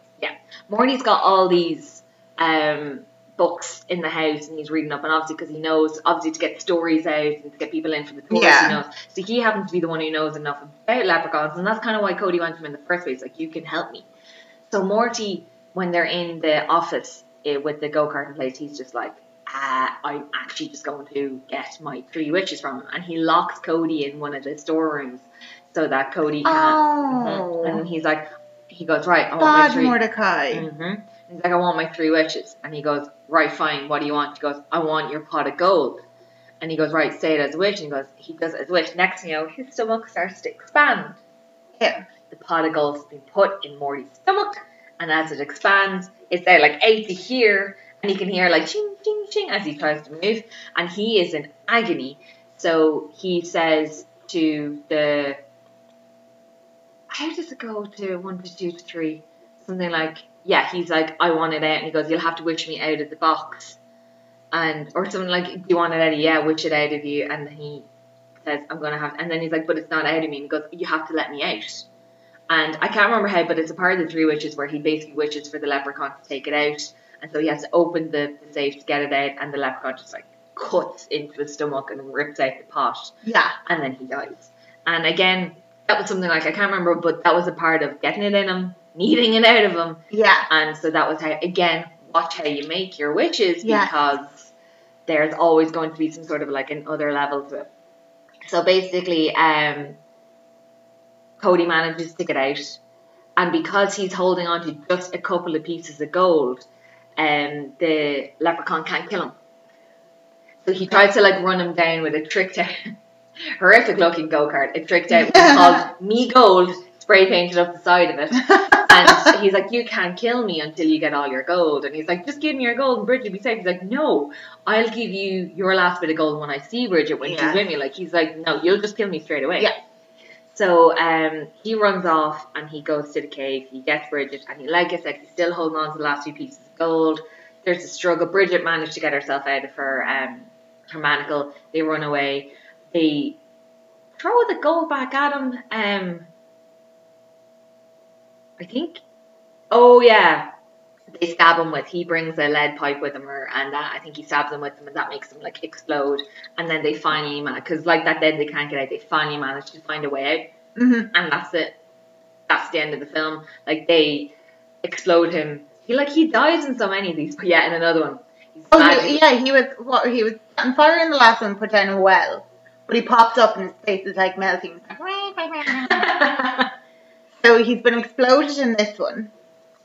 Morty's got all these um, books in the house and he's reading up, and obviously because he knows, obviously to get stories out and to get people in for the tours, Yeah. he knows. So he happens to be the one who knows enough about leprechauns, and that's kind of why Cody went to him in the first place. Like, you can help me. So Morty, when they're in the office eh, with the go karting place, he's just like, ah, I'm actually just going to get my three wishes from him, and he locks Cody in one of the storerooms so that Cody can't. Oh. Mhm. And he's like, he goes right. I want my three. Mordecai. hmm He's like, I want my three wishes. And he goes, right, fine. What do you want? He goes, I want your pot of gold. And he goes, right, say it as a wish. And he goes, he does it as a wish. Next thing you know, his stomach starts to expand. Yeah. The pot of gold has been put in Morty's stomach. And as it expands, it's there like 80 here. And he can hear like ching, ching, ching as he tries to move. And he is in agony. So he says to the, how does it go to one to two to three? Something like, yeah, he's like, I want it out. And he goes, you'll have to wish me out of the box. And, or something like, do you want it out yeah, wish it out of you. And he says, I'm to have, and then he's like, but it's not out of me. And he goes, you have to let me out. And I can't remember how, but it's a part of the three witches where he basically wishes for the leprechaun to take it out. And so he has to open the, the safe to get it out. And the leprechaun just like cuts into his stomach and rips out the pot Yeah. and then he dies. And again, that was something like I can't remember, but that was a part of getting it in him, needing it out of him, Yeah. and so that was how again watch how you make your witches Yes. because there's always going to be some sort of like an other level to it. So basically, um, Cody manages to get out, and because he's holding on to just a couple of pieces of gold, um, the leprechaun can't kill him. So he tries to like run him down with a tricked out, horrific looking go kart, a tricked out, called Me Gold, spray painted up the side of it. And he's like, You can't kill me until you get all your gold. And he's like, Just give me your gold and Bridget will be safe. He's like, No, I'll give you your last bit of gold when I see Bridget when Yeah. she's with me. Like, he's like, No, you'll just kill me straight away. Yeah. So um, he runs off and he goes to the cave. He gets Bridget, and he, like I said, he's still holding on to the last few pieces There's a struggle. Bridget managed to get herself out of her um, her manacle. They run away. They throw the gold back at him. Um, I think. Oh yeah, they stab him with. He brings a lead pipe with him, or and that I think he stabs him with them, and that makes him like explode. And then they finally, because like that, then they can't get out. They finally manage to find a way out hmm and that's it. That's the end of the film. Like they explode him. He like he dies in so many of these. But yeah, in another one. He's Oh, he, yeah, he was what he was on fire in the last one, put down a well, but he popped up and his face is like melting. so he's been exploded in this one,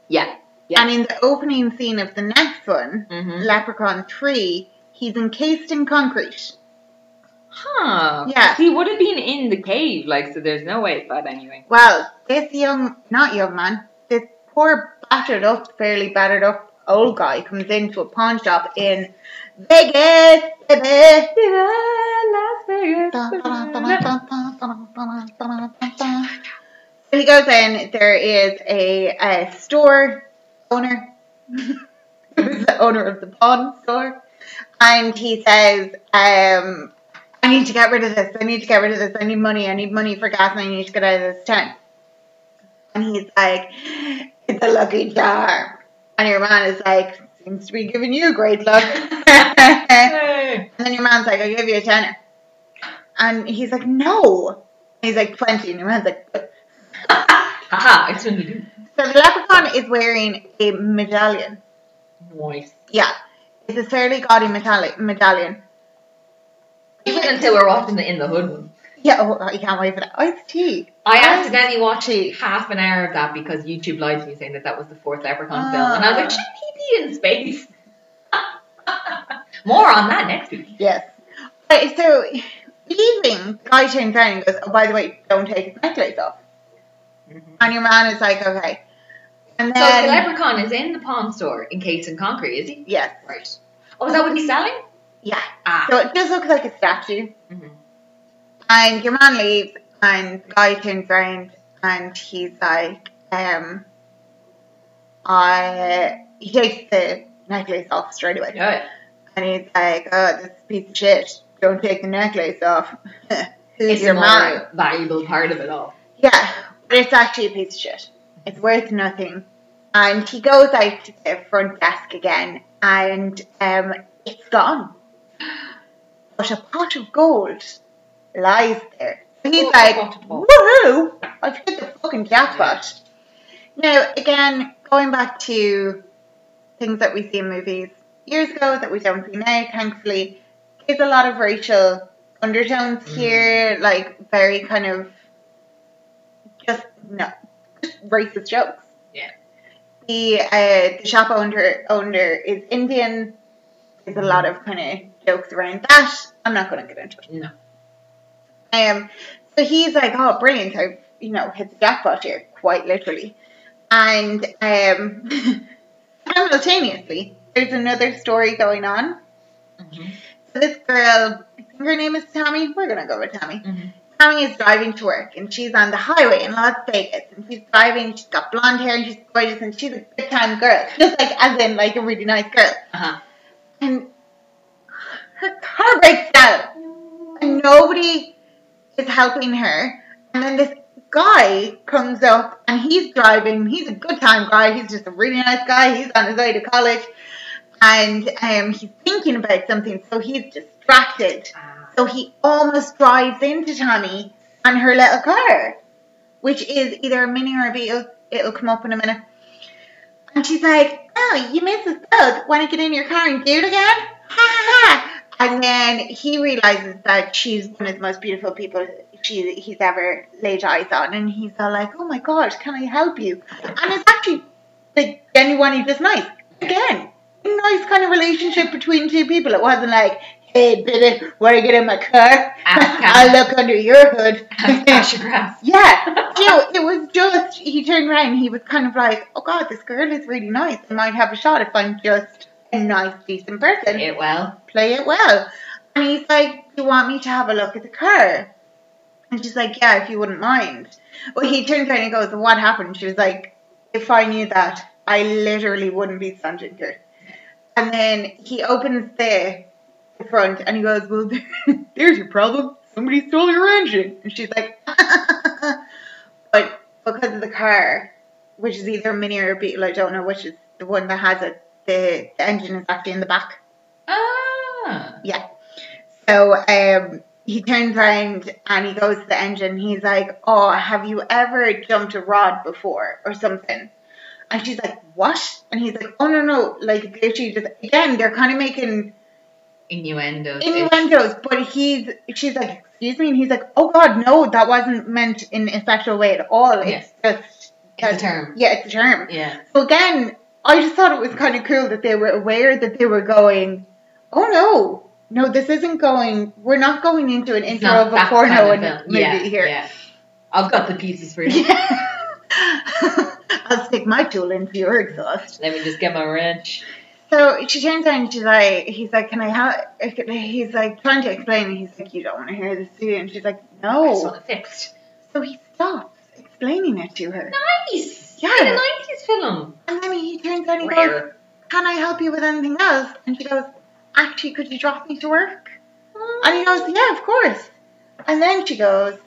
yeah. Yeah. and in the opening scene of the next one, Mhm. Leprechaun Three, he's encased in concrete. Huh. Yeah. He would have been in the cave, like so. There's no way. But anyway. Well, this young, not young man, this poor battered up, fairly battered up old guy comes into a pawn shop in Vegas, baby. So he goes in. There is a, a store owner, the owner of the pawn store, and he says, um, "I need to get rid of this. I need to get rid of this. I need money. I need money for gas, and I need to get out of this town." And he's like, "It's a lucky charm." And your man is like, "Seems to be giving you great luck." and then your man's like, "I'll give you a tenner." And he's like, "No." And he's like, 20. And your man's like, "But Haha, it's when you do. So the leprechaun is wearing a medallion. Nice. Yeah, it's a fairly gaudy metallic medallion. Even until we're watching the In the Hood. Yeah, oh, I can't wait for that. Iced tea. I accidentally watched tea. half an hour of that because YouTube lied to me saying that that was the fourth Leprechaun film. And I was like, Ah. shouldn't he be in space? More on that next week. Yes. But so leaving, guy turns around and goes, "Oh, by the way, don't take his necklace off." And your man is like, "Okay." And So the leprechaun is in the pawn store encased in concrete, is he? yes, Right. Oh, is that what he's selling? yeah. Ah. So it does look like a statue. Mhm. And your man leaves, and the guy turns around and he's like, um, I, he takes the necklace off straight away. Yeah. And he's like, oh, this piece of shit, don't take the necklace off. Who's It's your man? valuable part of it all. Yeah, but it's actually a piece of shit. It's worth nothing. And he goes out to the front desk again, and um, it's gone. But a pot of gold lies there. So he's Oh, like, pot of woohoo! I've hit the fucking jackpot. Now, again, going back to things that we see in movies years ago that we don't see now, thankfully, there's a lot of racial undertones Mhm. here, like very kind of just no just racist jokes. Yeah. The uh, the shop owner owner is Indian. There's a lot of kind of jokes around that. I'm not going to get into it. No. Um, so he's like, oh, brilliant! I've you know hit the jackpot here, quite literally. And um, simultaneously, there's another story going on. Mhm. So this girl, I think her name is Tammy. We're gonna go with Tammy. Mhm. Tammy is driving to work, and she's on the highway in Las Vegas, and she's driving. She's got blonde hair, and she's gorgeous, and she's a good time girl, just like as in like a really nice girl. Uh-huh. And her car breaks down, and nobody is helping her. And then this guy comes up, and he's driving. He's a good time guy. He's just a really nice guy. He's on his way to college, and um, he's thinking about something, so he's distracted. Ah. So he almost drives into Tommy and her little car, which is either a mini or a beetle. It'll come up in a minute. And she's like, Oh, you missed us both. Want to get in your car and do it again? Ha ha ha. And then he realizes that she's one of the most beautiful people she, he's ever laid eyes on. And he's all like, Oh my God, can I help you? And it's actually like genuinely just nice. Again, nice kind of relationship between two people. It wasn't like, Hey, baby, want to get in my car? I'll look under your hood. Yeah, you know, it was just, he turned around and he was kind of like, oh God, this girl is really nice. I might have a shot if I'm just a nice, decent person. Play It well. Play it well. And he's like, do you want me to have a look at the car? And she's like, yeah, if you wouldn't mind. Well, he turns around and goes, what happened? She was like, if I knew that, I literally wouldn't be standing here. And then he opens the, the front and he goes, well, there's your problem. Somebody stole your engine. And she's like, but because of the car, which is either a mini or a beetle, I don't know which is the one that has it, the, the engine is actually in the back. Ah. Yeah. So um, he turns around and he goes to the engine. He's like, "Oh, have you ever jumped a rod before or something?" And she's like, "What?" And he's like, "Oh no, no, like literally just again, they're kind of making Innuendos. innuendos." But he's, she's like, "Excuse me," and he's like, "Oh God, no, that wasn't meant in a sexual way at all. It's just It's a term. Yeah, it's a term." Yeah. So again, I just thought it was kind of cool that they were aware that they were going, oh no, no, this isn't going, we're not going into an intro of a porno kind of movie yeah, here. Yeah. I've got the pieces for you. I'll stick my tool into your exhaust. Let me just get my wrench. So she turns around and she's like, he's like, can I help? He's like trying to explain, and he's like, you don't want to hear this, do you? And she's like, I just no. want it fixed. So he stops explaining it to her. Nice. Yeah. In a 90s film. And then he turns around and he goes, can I help you with anything else? And she goes, actually, could you drop me to work? And he goes, yeah, of course. And then she goes,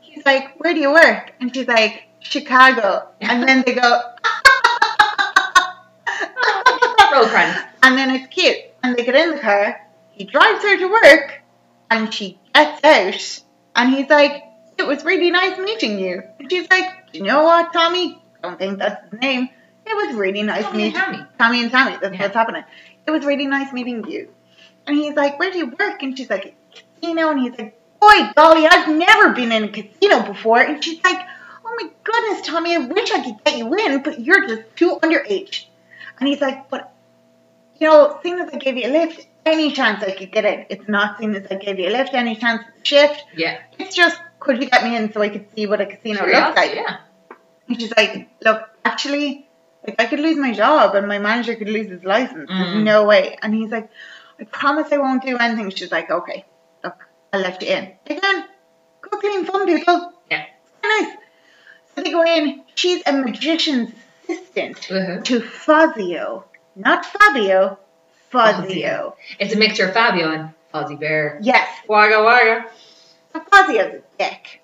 he's like, where do you work? And she's like, Chicago. And then they go, Roll credits. and then it's cute. And they get in the car. He drives her to work, and she gets out. And he's like, it was really nice meeting you. And she's like, you know what, Tommy? Don't think that's his name. It was really nice Tommy and meeting Tammy. Tommy and Tammy. That's Yeah. what's happening. It was really nice meeting you. And he's like, where do you work? And she's like, casino, and he's like, boy, golly, I've never been in a casino before. And she's like, oh my goodness, Tommy, I wish I could get you in, but you're just too underage. And he's like, but, you know, seeing as I gave you a lift, any chance I could get in. It's not seeing as I gave you a lift, any chance shift. Yeah. It's just, could you get me in so I could see what a casino looks like? yeah. And she's like, look, actually, like I could lose my job and my manager could lose his license. There's Mm. no way. And he's like, I promise I won't do anything. She's like, okay, look, I'll let you in. Again, go clean fun, people. Yeah. Nice. So they go in. She's a magician's assistant Uh-huh. to Fazio, not Fabio. Fazio. It's a mixture of Fabio and Fozzie Bear. Yes. Wagga wagga. So Fazio's a dick.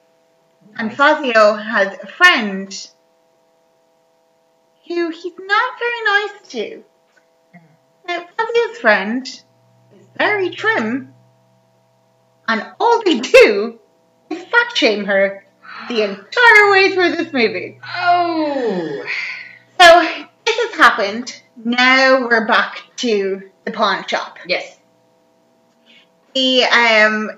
And Fazio has a friend who he's not very nice to. Now, Fazio's friend is very trim, and all they do is fat shame her the entire way through this movie. Oh. So, this has happened. Now we're back to the pawn shop. Yes. The um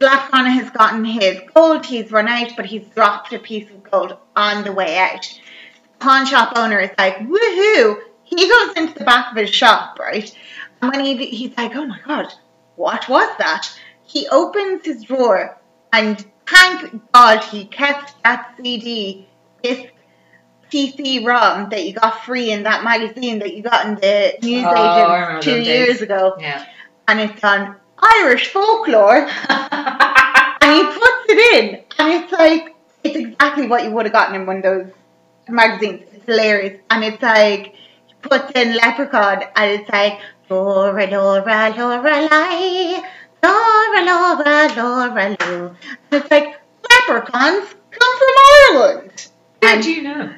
Leprechaun has gotten his gold, he's run out, but he's dropped a piece of gold on the way out. The pawn shop owner is like, woohoo! He goes into the back of his shop, right? And when he he's like, oh my god, what was that? He opens his drawer and thank God he kept that CD, this PC ROM that you got free in that magazine that you got in the Oh, newsagent two years days. ago Yeah. and it's on Irish folklore, and he puts it in, and it's like it's exactly what you would have gotten in one of those magazines. It's hilarious, and it's like he puts in Leprechaun, and it's like Laura, Laura, Laura, lie, Laura, Laura, Laura, Lou. And it's like leprechauns come from Ireland, How and you know?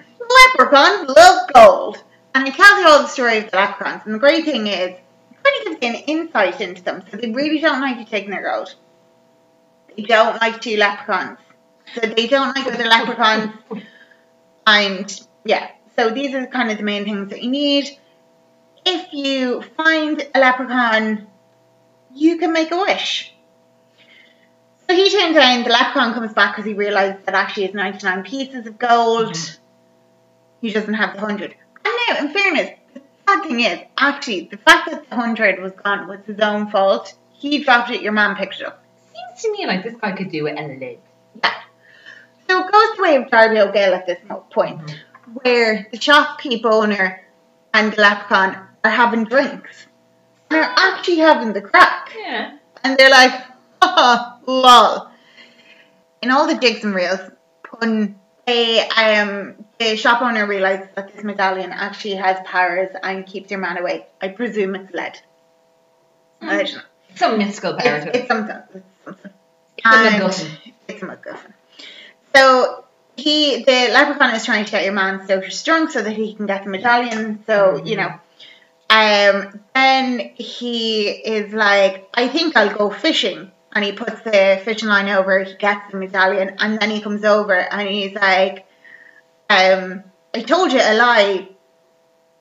leprechauns love gold. And it tells you all the story of the leprechauns. And the great thing is, kind of gives you an insight into them. So they really don't like you taking their gold. They don't like two leprechauns. So they don't like other leprechauns. And yeah, so these are kind of the main things that you need. If you find a leprechaun, you can make a wish. So he turns around, the leprechaun comes back because he realizes that actually it's 99 pieces of gold. Mhm. He doesn't have the 100. And now, in fairness, sad thing is, actually, the fact that the 100 was gone was his own fault. He dropped it, your man picked it up. Seems to me like this guy could do it a lid. Yeah. So it goes the way of Darby O'Gill at this point, Mhm. where the shopkeep owner and the leprechaun are having drinks. And they're actually having the crack. Yeah. And they're like, haha, lol. In all the jigs and reels, pun, they, um, the shop owner realizes that this medallion actually has powers and keeps your man away. I presume it's lead. I don't know. Some mystical power It's, it's something. It's something. It's a MacGuffin. It's a MacGuffin. So he, the leprechaun is trying to get your man so drunk so that he can get the medallion. So you know, um, then he is like, I think I'll go fishing, and he puts the fishing line over. He gets the medallion, and then he comes over and he's like, um, I told you a lie.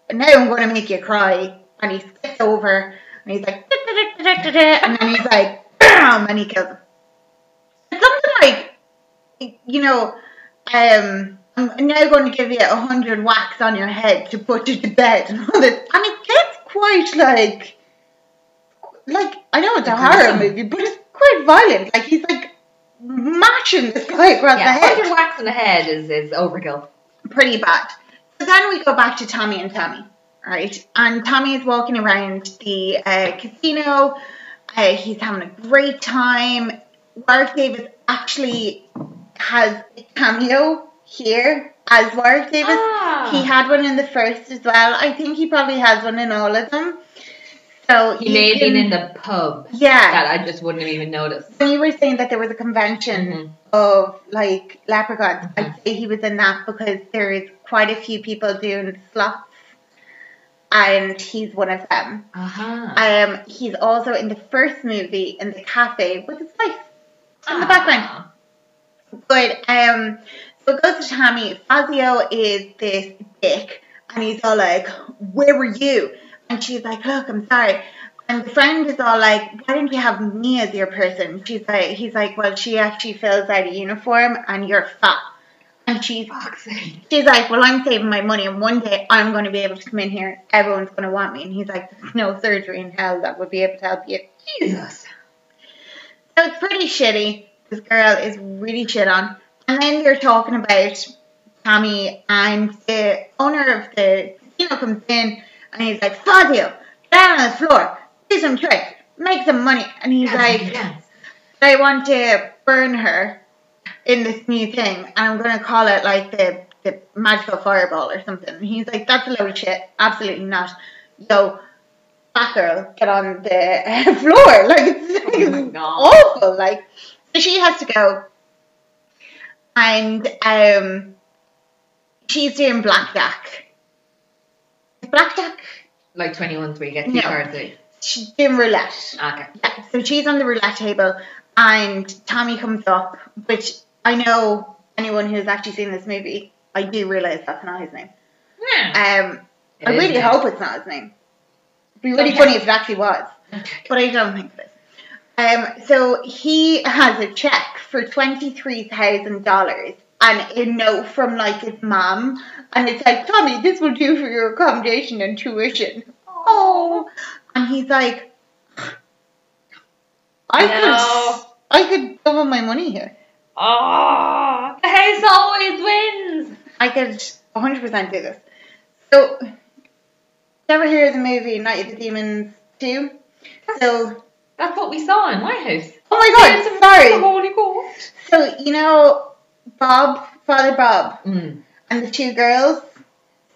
And now I'm going to make you cry. And he skips over and he's like, and then he's like, bam, and he kills him. It's something like, you know, um, I'm now going to give you a hundred whacks on your head to put you to bed and all this. And it gets quite like, like, I know it's a horror movie, but it's quite violent. Like, he's like matching this guy across Yeah, the head hundred whacks in the head is, is overkill. pretty bad. So then we go back to Tommy and Tommy, right? And Tommy is walking around the uh, casino. Uh, he's having a great time. Warwick Davis actually has a cameo here as Warwick Davis. Ah. He had one in the first as well. I think he probably has one in all of them. So He may have been in the pub yeah. that I just wouldn't have even noticed. When you were saying that there was a convention Mhm. of like leprechauns, Mhm. I'd say he was in that because there is quite a few people doing slots, and he's one of them. Uh-huh. Um, he's also in the first movie in the cafe with his wife in the Ah. background. But um, so it goes to Tommy. Fazio is this dick, and he's all like, "Where were you?" And she's like, "Look, I'm sorry." And the friend is all like, "Why don't you have me as your person?" She's like, "He's like, well, she actually fills out a uniform, and you're fat." And she's she's like, "Well, I'm saving my money, and one day I'm going to be able to come in here. Everyone's going to want me." And he's like, "There's no surgery in hell that would be able to help you." Jesus. So it's pretty shitty. This girl is really shit on. And then they're talking about Tommy and the owner of the casino comes in and he's like, Fazio, get down on the floor, do some tricks, make some money. And he's like, Yes. I want to burn her in this new thing and I'm going to call it like the, the magical fireball or something. And he's like, that's a load of shit. Absolutely not. Yo, that girl, get on the floor. Like, it's, Oh awful. Like, so she has to go. And um, she's doing blackjack. Blackjack? Like 21's where you get two No. cards out. She's doing roulette. Okay. Yeah, so she's on the roulette table, and Tommy comes up, which I know anyone who's actually seen this movie, I do realise that's not his name. Yeah. Um, It I really hope it's not his name. It'd be really Okay. funny if it actually was, but I don't think it is. Um, so he has a check for twenty three thousand dollars and a note from like his mom, and it's like, Tommy, this will do for your accommodation and tuition. Oh, and he's like, I No. could, I could double my money here. Oh, the house always wins. I could 100% do this. So, did you ever hear the movie Night of the Demons 2? So, That's what we saw in my house. oh my god, The sorry. Holy Ghost. So, you know, Bob, Father Bob, Mm. and the two girls?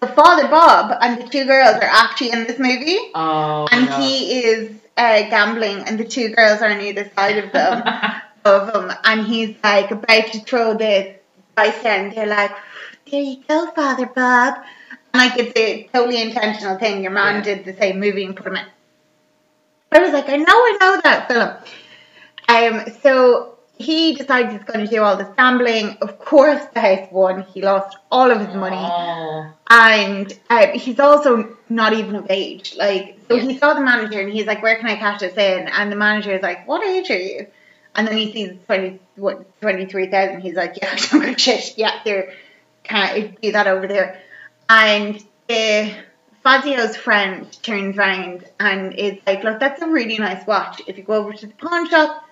So, Father Bob and the two girls are actually in this movie, Oh. and no. he is uh, gambling, and the two girls are on either side of them. of him, and he's like about to throw the dice down. They're like, "There you go, Father Bob." And like it's a totally intentional thing. Your man Yeah. did the same movie and put him in. I was like, I know, I know that film. Um, so he decides he's going to do all this gambling. Of course, the house won. He lost all of his money Oh. and um, he's also not even of age. Like, so he saw the manager and he's like, "Where can I cash this in?" And the manager is like, "What age are you?" And then he sees twenty what twenty three thousand. He's like, "Yeah, don't give a shit. Yeah, there can't do that over there." And uh, Fazio's friend turns around and is like, "Look, that's a really nice watch. If you go over to the pawn shop,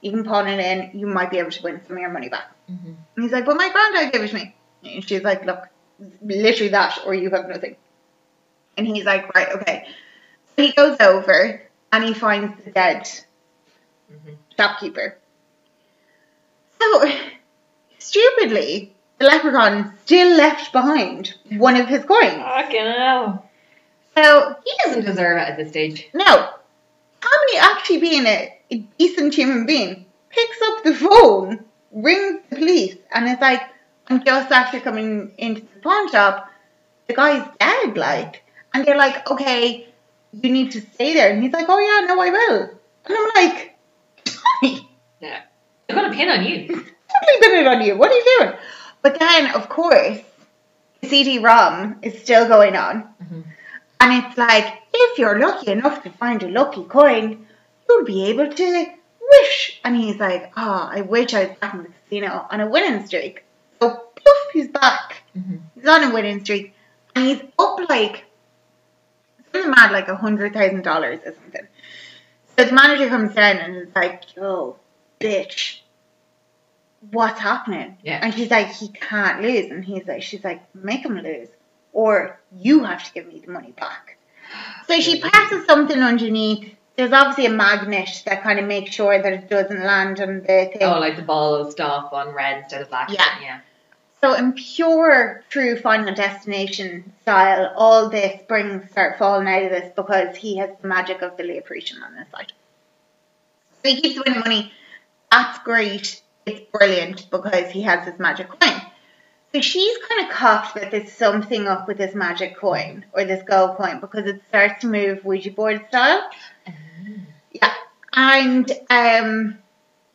you can pawn it in. You might be able to win some of your money back." Mhm. And he's like, "But my granddad gave it to me." And she's like, "Look, literally that, or you have nothing." And he's like, "Right, okay." So he goes over and he finds the dead Mhm. shopkeeper. So stupidly, the leprechaun still left behind one of his coins. Fucking hell. So He doesn't deserve it at this stage. no, Tommy actually being a, a decent human being picks up the phone, rings the police, and it's like, I'm just after coming into the pawn shop. The guy's dead, like, and they're like, okay, you need to stay there, and he's like, oh yeah, no, I will, and I'm like, Tommy. Yeah. They're gonna pin on you. totally been it on you. What are you doing? But then, of course, the CD-ROM is still going on. Mhm. And it's like, if you're lucky enough to find a lucky coin, you'll be able to wish. And he's like, oh, I wish I was back in the casino on a winning streak. So, poof, he's back. Mhm. He's on a winning streak. And he's up like, something mad, like a $100,000 or something. So the manager comes down and is like, yo, bitch, what's happening? Yeah. And she's like, he can't lose. And he's like, she's like, make him lose. Or you have to give me the money back. So she passes something underneath. There's obviously a magnet that kind of makes sure that it doesn't land on the thing. Oh, like the ball stop on red instead of black. Yeah. Yeah. So in pure true Final Destination style, all the springs start falling out of this because he has the magic of the leprechaun on his side. So he keeps winning money. That's great. It's brilliant because he has this magic coin. So she's kind of cocked that there's something up with this magic coin or this gold coin because it starts to move Ouija board style. Yeah. And um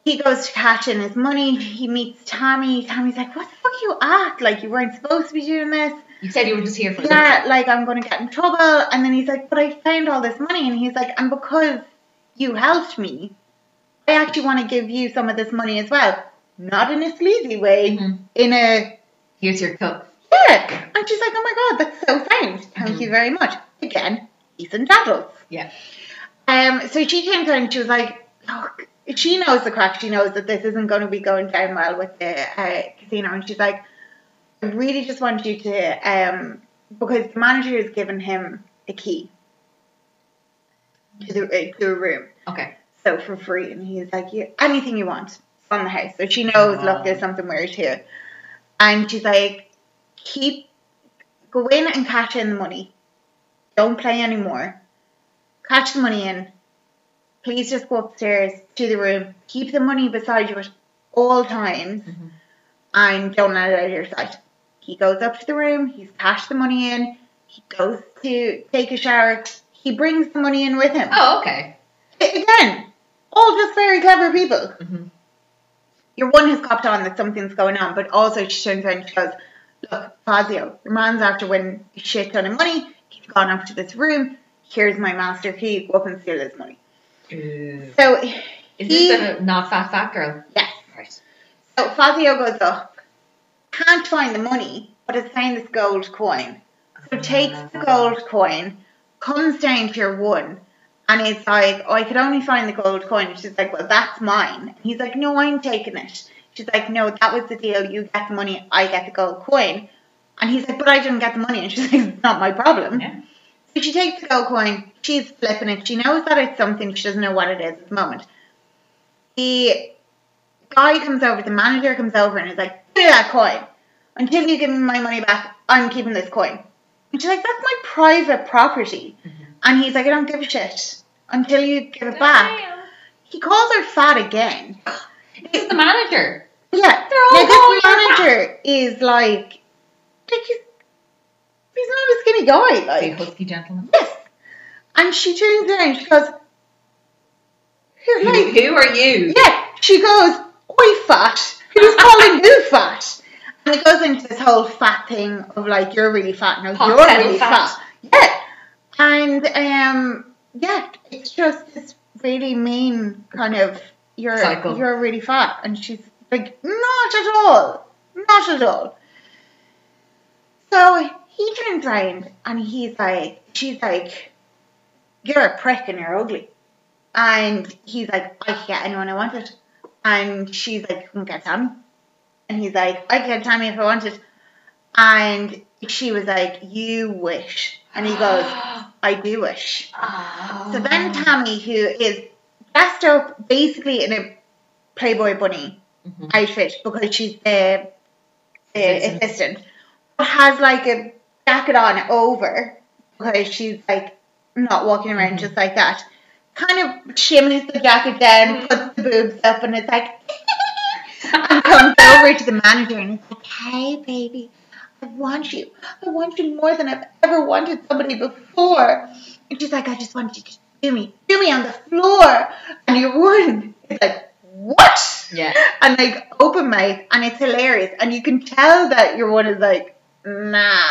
he goes to cash in his money. He meets Tammy. Tammy's like, "What the fuck you at? Like you weren't supposed to be doing this." You said you were just here for Yeah, like I'm gonna get in trouble. And then he's like, "But I found all this money," and he's like, "And because you helped me, I actually want to give you some of this money as well. Not in a sleazy way, Mhm. in a Here's your cup. yeah." And she's like, "Oh my god, that's so kind. Thank you very much." Again, decent adults. Yeah. Um, so she came down and she was like, look, she knows the crack. She knows that this isn't going to be going down well with the uh, casino. And she's like, I really just want you to, um, because the manager has given him a key to, the, uh, to a room. Okay. So for free. And he's like, yeah, anything you want on the house. So she knows, Oh. look, there's something weird here. And she's like, keep, go in and cash in the money. Don't play anymore. Catch the money in. Please just go upstairs to the room. Keep the money beside you at all times. Mhm. And don't let it out of your sight. He goes up to the room. He's cashed the money in. He goes to take a shower. He brings the money in with him. Oh, okay. Again, all just very clever people. hmm Your one has copped on that something's going on, but also she turns around and she goes, Look, Fazio, your man's after winning a shit ton of money. He's gone up to this room. Here's my master key. Go up and steal his money. Is So, this he, a not fat fat girl? yes. Right. So Fazio goes up, can't find the money, but it's found this gold coin. So takes the ah. gold coin, comes down to your one, and he's like, oh, I could only find the gold coin. And she's like, well, that's mine. And he's like, no, I'm taking it. She's like, no, that was the deal. You get the money, I get the gold coin. And he's like, but I didn't get the money. And she's like, it's not my problem. Yeah. So she takes the gold coin, she's flipping it. She knows that it's something, she doesn't know what it is at the moment. The guy comes over, the manager comes over and is like, give me that coin. Until you give me my money back, I'm keeping this coin. And she's like, that's my private property. Mhm. And he's like, I don't give a shit until you give it back. He calls her fat again. This is the manager. Yeah. They're all now calling this her manager is like, like he's, he's not a skinny guy. Like, husky gentleman. yes. And she turns around she goes, who, like, who are you? yeah, she goes, Oi, fat. Who's calling you fat? And it goes into this whole fat thing of like, you're really fat. No, Hot you're really fat. fat. Yeah. And, um, yeah, it's just this really mean kind of, you're, Cycle. you're really fat. And she's like, not at all. Not at all. So he turns around and he's like, she's like, you're a prick and you're ugly. And he's like, I can get anyone I wanted. And she's like, come get Tammy. And he's like, I can get Tammy if I wanted. And she was like, you wish. And he goes, I do wish. Oh. So then Tammy, who is dressed up basically in a Playboy bunny Mhm. outfit because she's the, the Assistant. assistant, but has like a jacket on over because she's like not walking around Mhm. just like that. Kind of shimmies the jacket down, puts the boobs up, and it's like, and comes over to the manager and it's like, hey, baby, I want you. I want you more than I've ever wanted somebody before. And she's like, I just want you to do me, do me on the floor. And your one It's like, what? Yeah. And like open mouth, and it's hilarious. And you can tell that your one is like, nah,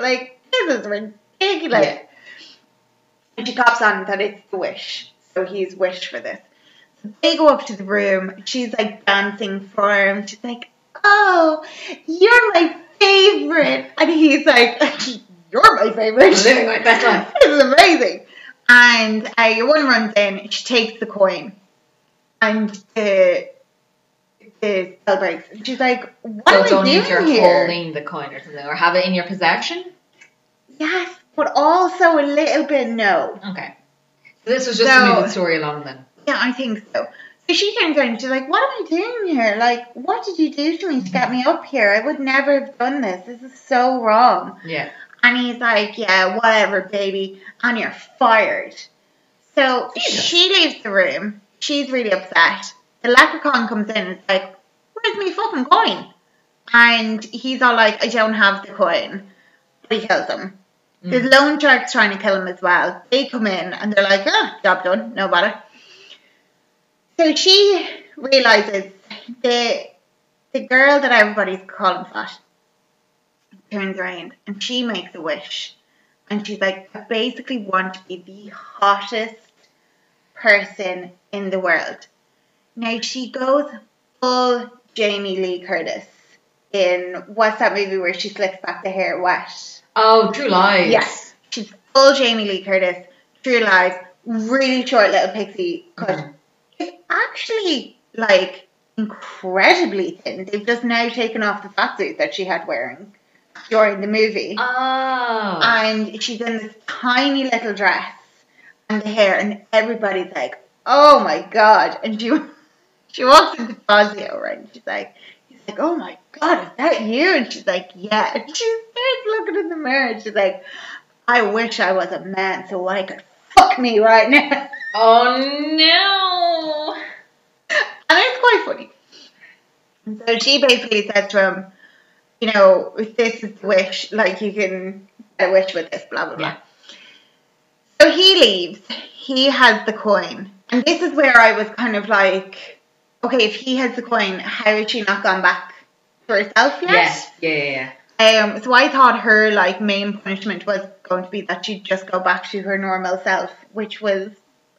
like this is ridiculous. Yeah. And she cops on that it's the wish. So he's wished for this. So they go up to the room. She's like dancing for him. She's like, oh, you're my favorite. And he's like, you're my favorite. Living my best life. This is amazing. And uh, your one runs in, she takes the coin, and the the spell breaks. And she's like, "What so am don't I doing here?" holding the coin or something, or have it in your possession. Yes, but also a little bit no. Okay. So this was just So- the story along then. Yeah, I think so. So she turns around and she's like, "What am I doing here? Like, what did you do to me to get me up here? I would never have done this. This is so wrong." Yeah. And he's like, yeah, whatever, baby. And you're fired. So Jesus. she leaves the room. She's really upset. The leprechaun comes in and is like, where's my fucking coin? And he's all like, I don't have the coin. But he kills him. Mm. Loan sharks trying to kill him as well. They come in and they're like, ah, job done, no bother. So she realizes the the girl that everybody's calling fat turns around and she makes a wish. And she's like, I basically want to be the hottest person in the world. Now she goes full Jamie Lee Curtis in what's that movie where she slicks back the hair wet? Oh, True Lies. Yes. She's full Jamie Lee Curtis, True Lies, really short little pixie cut. Mhm. It's actually like incredibly thin. They've just now taken off the fat suit that she had wearing during the movie. Oh. And she's in this tiny little dress and the hair, and everybody's like, "Oh my god!" And she she walks into Fazio, right? And she's like, "He's like, oh my god, is that you?" And she's like, "Yeah." And she starts looking in the mirror, and she's like, "I wish I was a man so I could fuck me right now." oh no. And it's quite funny. So she basically says to him, you know, if this is the wish, like you can get a wish with this, blah, blah, blah. Yeah. So he leaves. He has the coin. And this is where I was kind of like, okay, if he has the coin, how has she not gone back to herself yet? Yes. Yeah, yeah, Um, so I thought her like main punishment was going to be that she'd just go back to her normal self, which was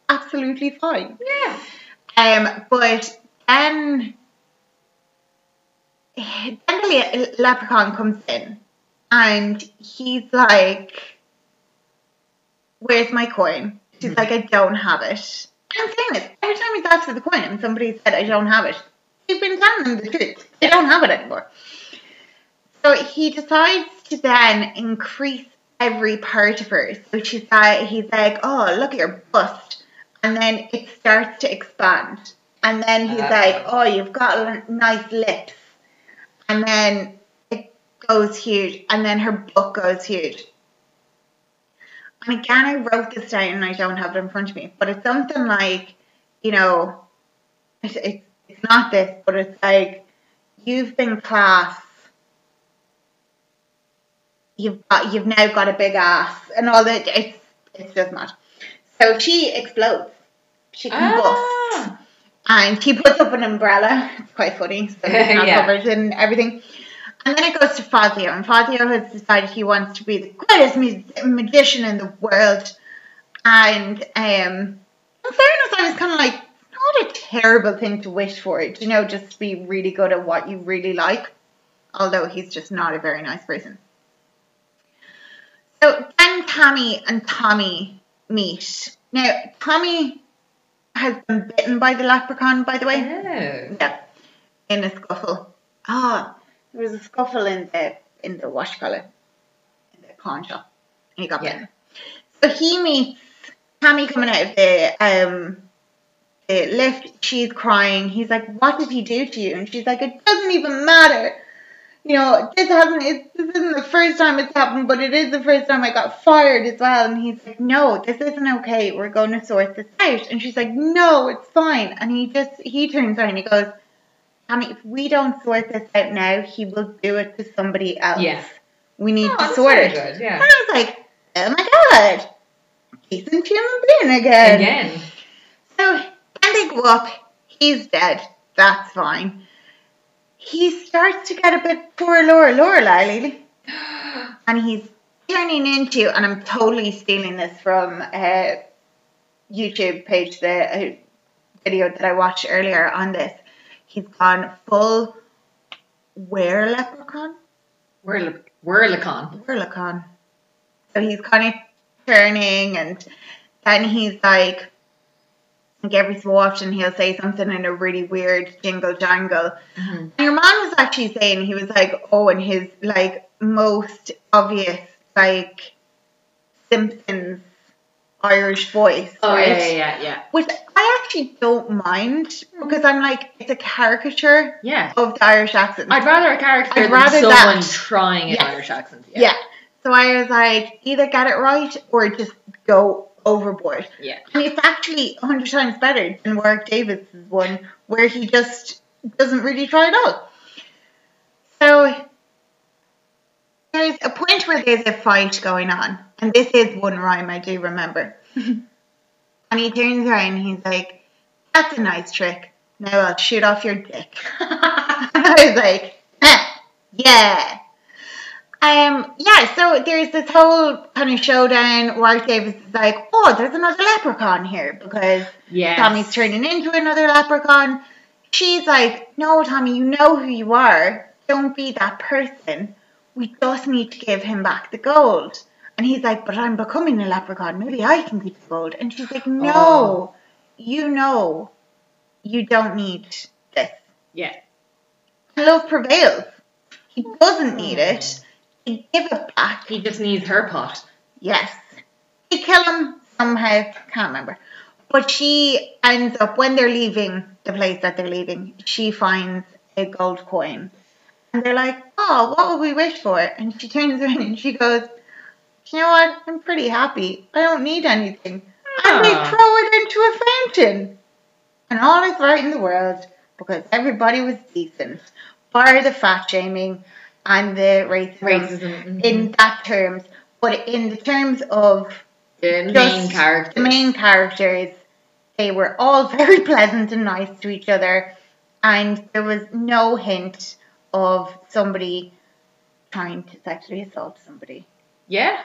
absolutely fine. yeah. Um, but then, then the le- leprechaun comes in and he's like, Where's my coin? She's Mhm. like, I don't have it. I'm saying this every time he's asked for the coin and somebody said, I don't have it. He's been telling them the truth. They don't have it anymore. So he decides to then increase every part of her. So she's like, he's like, Oh, look at your bust and then it starts to expand. And then he's Uh-oh. like, "Oh, you've got nice lips," and then it goes huge, and then her butt goes huge. And again, I wrote this down, and I don't have it in front of me, but it's something like, you know, it, it, it's not this, but it's like, you've been class. You've got, you've now got a big ass, and all that. It's, it's just not. So she explodes. She combusts. Ah. And she puts up an umbrella. It's quite funny. So it's not Yeah. covered and everything. And then it goes to Fazio. And Fazio has decided he wants to be the greatest magician in the world. And um, in fairness, I was kind of like, not a terrible thing to wish for. You know, just be really good at what you really like. Although he's just not a very nice person. So then Tammy and Tommy meet. Now, Tommy has been bitten by the leprechaun, by the way. Oh. Yeah, in a scuffle. Ah, there was a scuffle in the in the wash colour, in the pawn shop, and he got Yeah. bitten. So he meets Tammy coming out of the um the lift. She's crying. He's like, "What did he do to you?" And she's like, "It doesn't even matter." You know, this hasn't. It, this isn't the first time it's happened, but it is the first time I got fired as well. And he's like, "No, this isn't okay. We're going to sort this out." And she's like, "No, it's fine." And he just he turns around and he goes, Tammy, if we don't sort this out now, he will do it to somebody else. We need Oh, to sort it. good, And yeah. I was like, oh my god, decent human being again. Again. So then they go up. He's dead. That's fine. He starts to get a bit poor Laura, Lorelai, Lily. And he's turning into, and I'm totally stealing this from uh, YouTube page, the uh, video that I watched earlier on this. He's gone full were leprechaun? Whirl- Whirlicon. Whirlicon. So he's kind of turning, and then he's like, like every so often he'll say something in a really weird jingle jangle. Mhm. And your man was actually saying he was like, oh, in his like most obvious like Simpsons Irish voice, Oh, right? yeah, yeah, yeah, yeah. Which I actually don't mind because I'm like it's a caricature Yeah. of the Irish accent. I'd rather a caricature I'd than rather someone that. trying an Yes. Irish accent. yeah. So I was like, either get it right or just go overboard. Yeah. And it's actually a hundred times better than Warwick Davis' one, where he just doesn't really try at all. So there's a point where there's a fight going on, and this is one rhyme I do remember. and he turns around and he's like, "That's a nice trick. Now I'll shoot off your dick. I was like, "Huh, yeah. Um, yeah, so there's this whole kind of showdown. Warwick Davis is like, oh, there's another leprechaun here because Yes. Tommy's turning into another leprechaun. She's like, no, Tommy, you know who you are. Don't be that person. We just need to give him back the gold. And he's like, but I'm becoming a leprechaun. Maybe I can keep the gold. And she's like, no, Oh. you know, you don't need this. Yeah. Love prevails. He doesn't need it. He give it back. He just needs her pot. Yes. They kill him somehow. Can't remember. But she ends up, when they're leaving the place that they're leaving, she finds a gold coin. And they're like, oh, what would we wish for? And she turns around and she goes, you know what? I'm pretty happy. I don't need anything. And they Ah. throw it into a fountain. And all is right in the world because everybody was decent. Bar the fat shaming and the racism Racism. mhm. in that terms, but in the terms of the main character. the main characters, they were all very pleasant and nice to each other, and there was no hint of somebody trying to sexually assault somebody Yeah.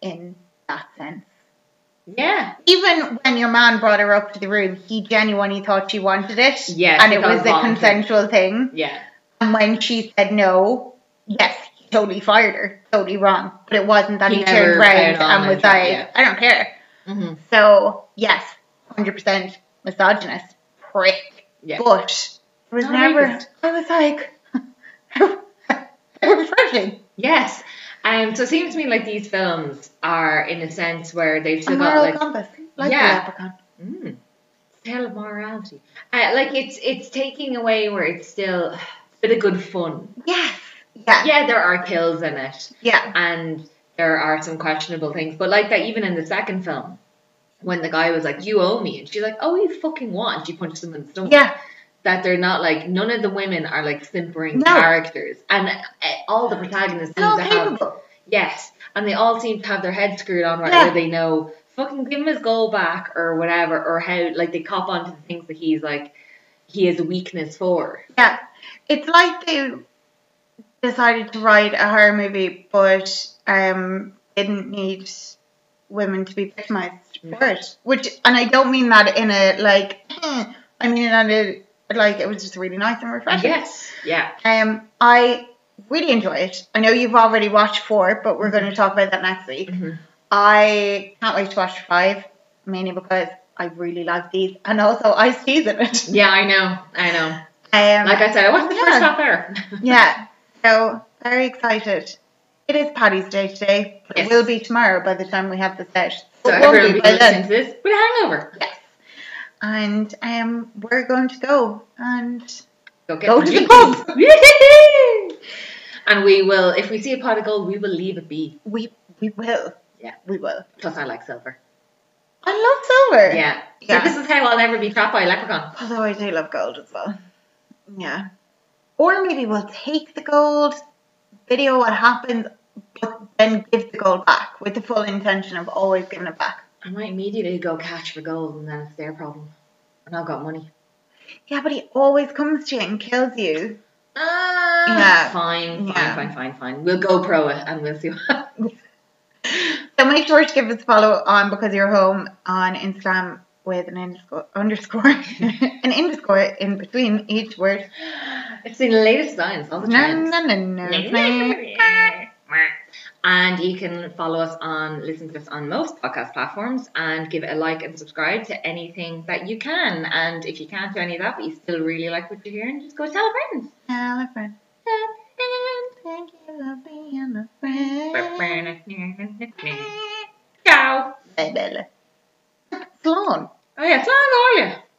in that sense. Yeah. Even when your man brought her up to the room, he genuinely thought she wanted it, Yes, and it was a consensual thing. Yeah. And when she said no, yes, he totally fired her, totally wrong. But it wasn't that He he, turned around and was like, yeah. I don't care. hmm So yes, hundred percent misogynist prick. Yeah. But it was Not never. racist. I was like, refreshing. Yes. Um, so it seems to me like these films are in a sense where they've A still got like compass, like Yeah. the leprechaun. mm, tale of morality. Uh, like it's it's taking away where it's still a bit of good fun. Yes. Yeah. Yeah, there are kills in it, Yeah. and there are some questionable things. But like that, even in the second film, when the guy was like, "You owe me," and she's like, "Oh, you fucking what?" And she punches him in the stomach. Yeah. That they're not like none of the women are like simpering No. characters, and uh, all the protagonists seem to have capable. Yes, and they all seem to have their heads screwed on right Yeah. where they know fucking give him his goal back or whatever, or how like they cop onto the things that he's like he has a weakness for. Yeah. It's like they decided to write a horror movie, but um didn't need women to be victimized for it. Which, and I don't mean that in a like. I mean it in a like it was just really nice and refreshing. Yes, yeah, Um, I really enjoy it. I know you've already watched four, but we're going to talk about that next week. Mhm. I can't wait to watch five, mainly because I really like these, and also I season it. yeah. I know, I know. Um, Like I said, I wasn't the first yeah. half there. yeah, so very excited. It is Paddy's Day today, but Yes. it will be tomorrow by the time we have the set. so But won't everyone will be by to this with a hangover. Yes. And um, we're going to go and Go get Go to the pub. And we will, if we see a pot of gold, we will leave it be. we we will. Yeah. we will. Plus, I like silver. I love silver. Yeah. Yeah. So this is how I'll never be trapped by a leprechaun. Although I do love gold as well. Yeah. Or maybe we'll take the gold, video what happens, but then give the gold back with the full intention of always giving it back. I might immediately go catch for gold, and then it's their problem. And I've got money. Yeah, but he always comes to you and kills you. Ah, Yeah. Fine, fine, Yeah. fine, fine, fine. We'll go pro it, and we'll see. What happens. So make sure to give us a follow on because you're home on Instagram with an underscore, underscore an underscore in between each word. it's the latest science, all the No, trends. no, no, no. no. And you can follow us on, listen to us on most podcast platforms and give it a like and subscribe to anything that you can. And if you can't do any of that, but you still really like what you're hearing, just go tell a friend. Tell a friend. Thank you for being a friend. Ciao. Bye, Bella. Sloan. Oh yeah, it's long, all you.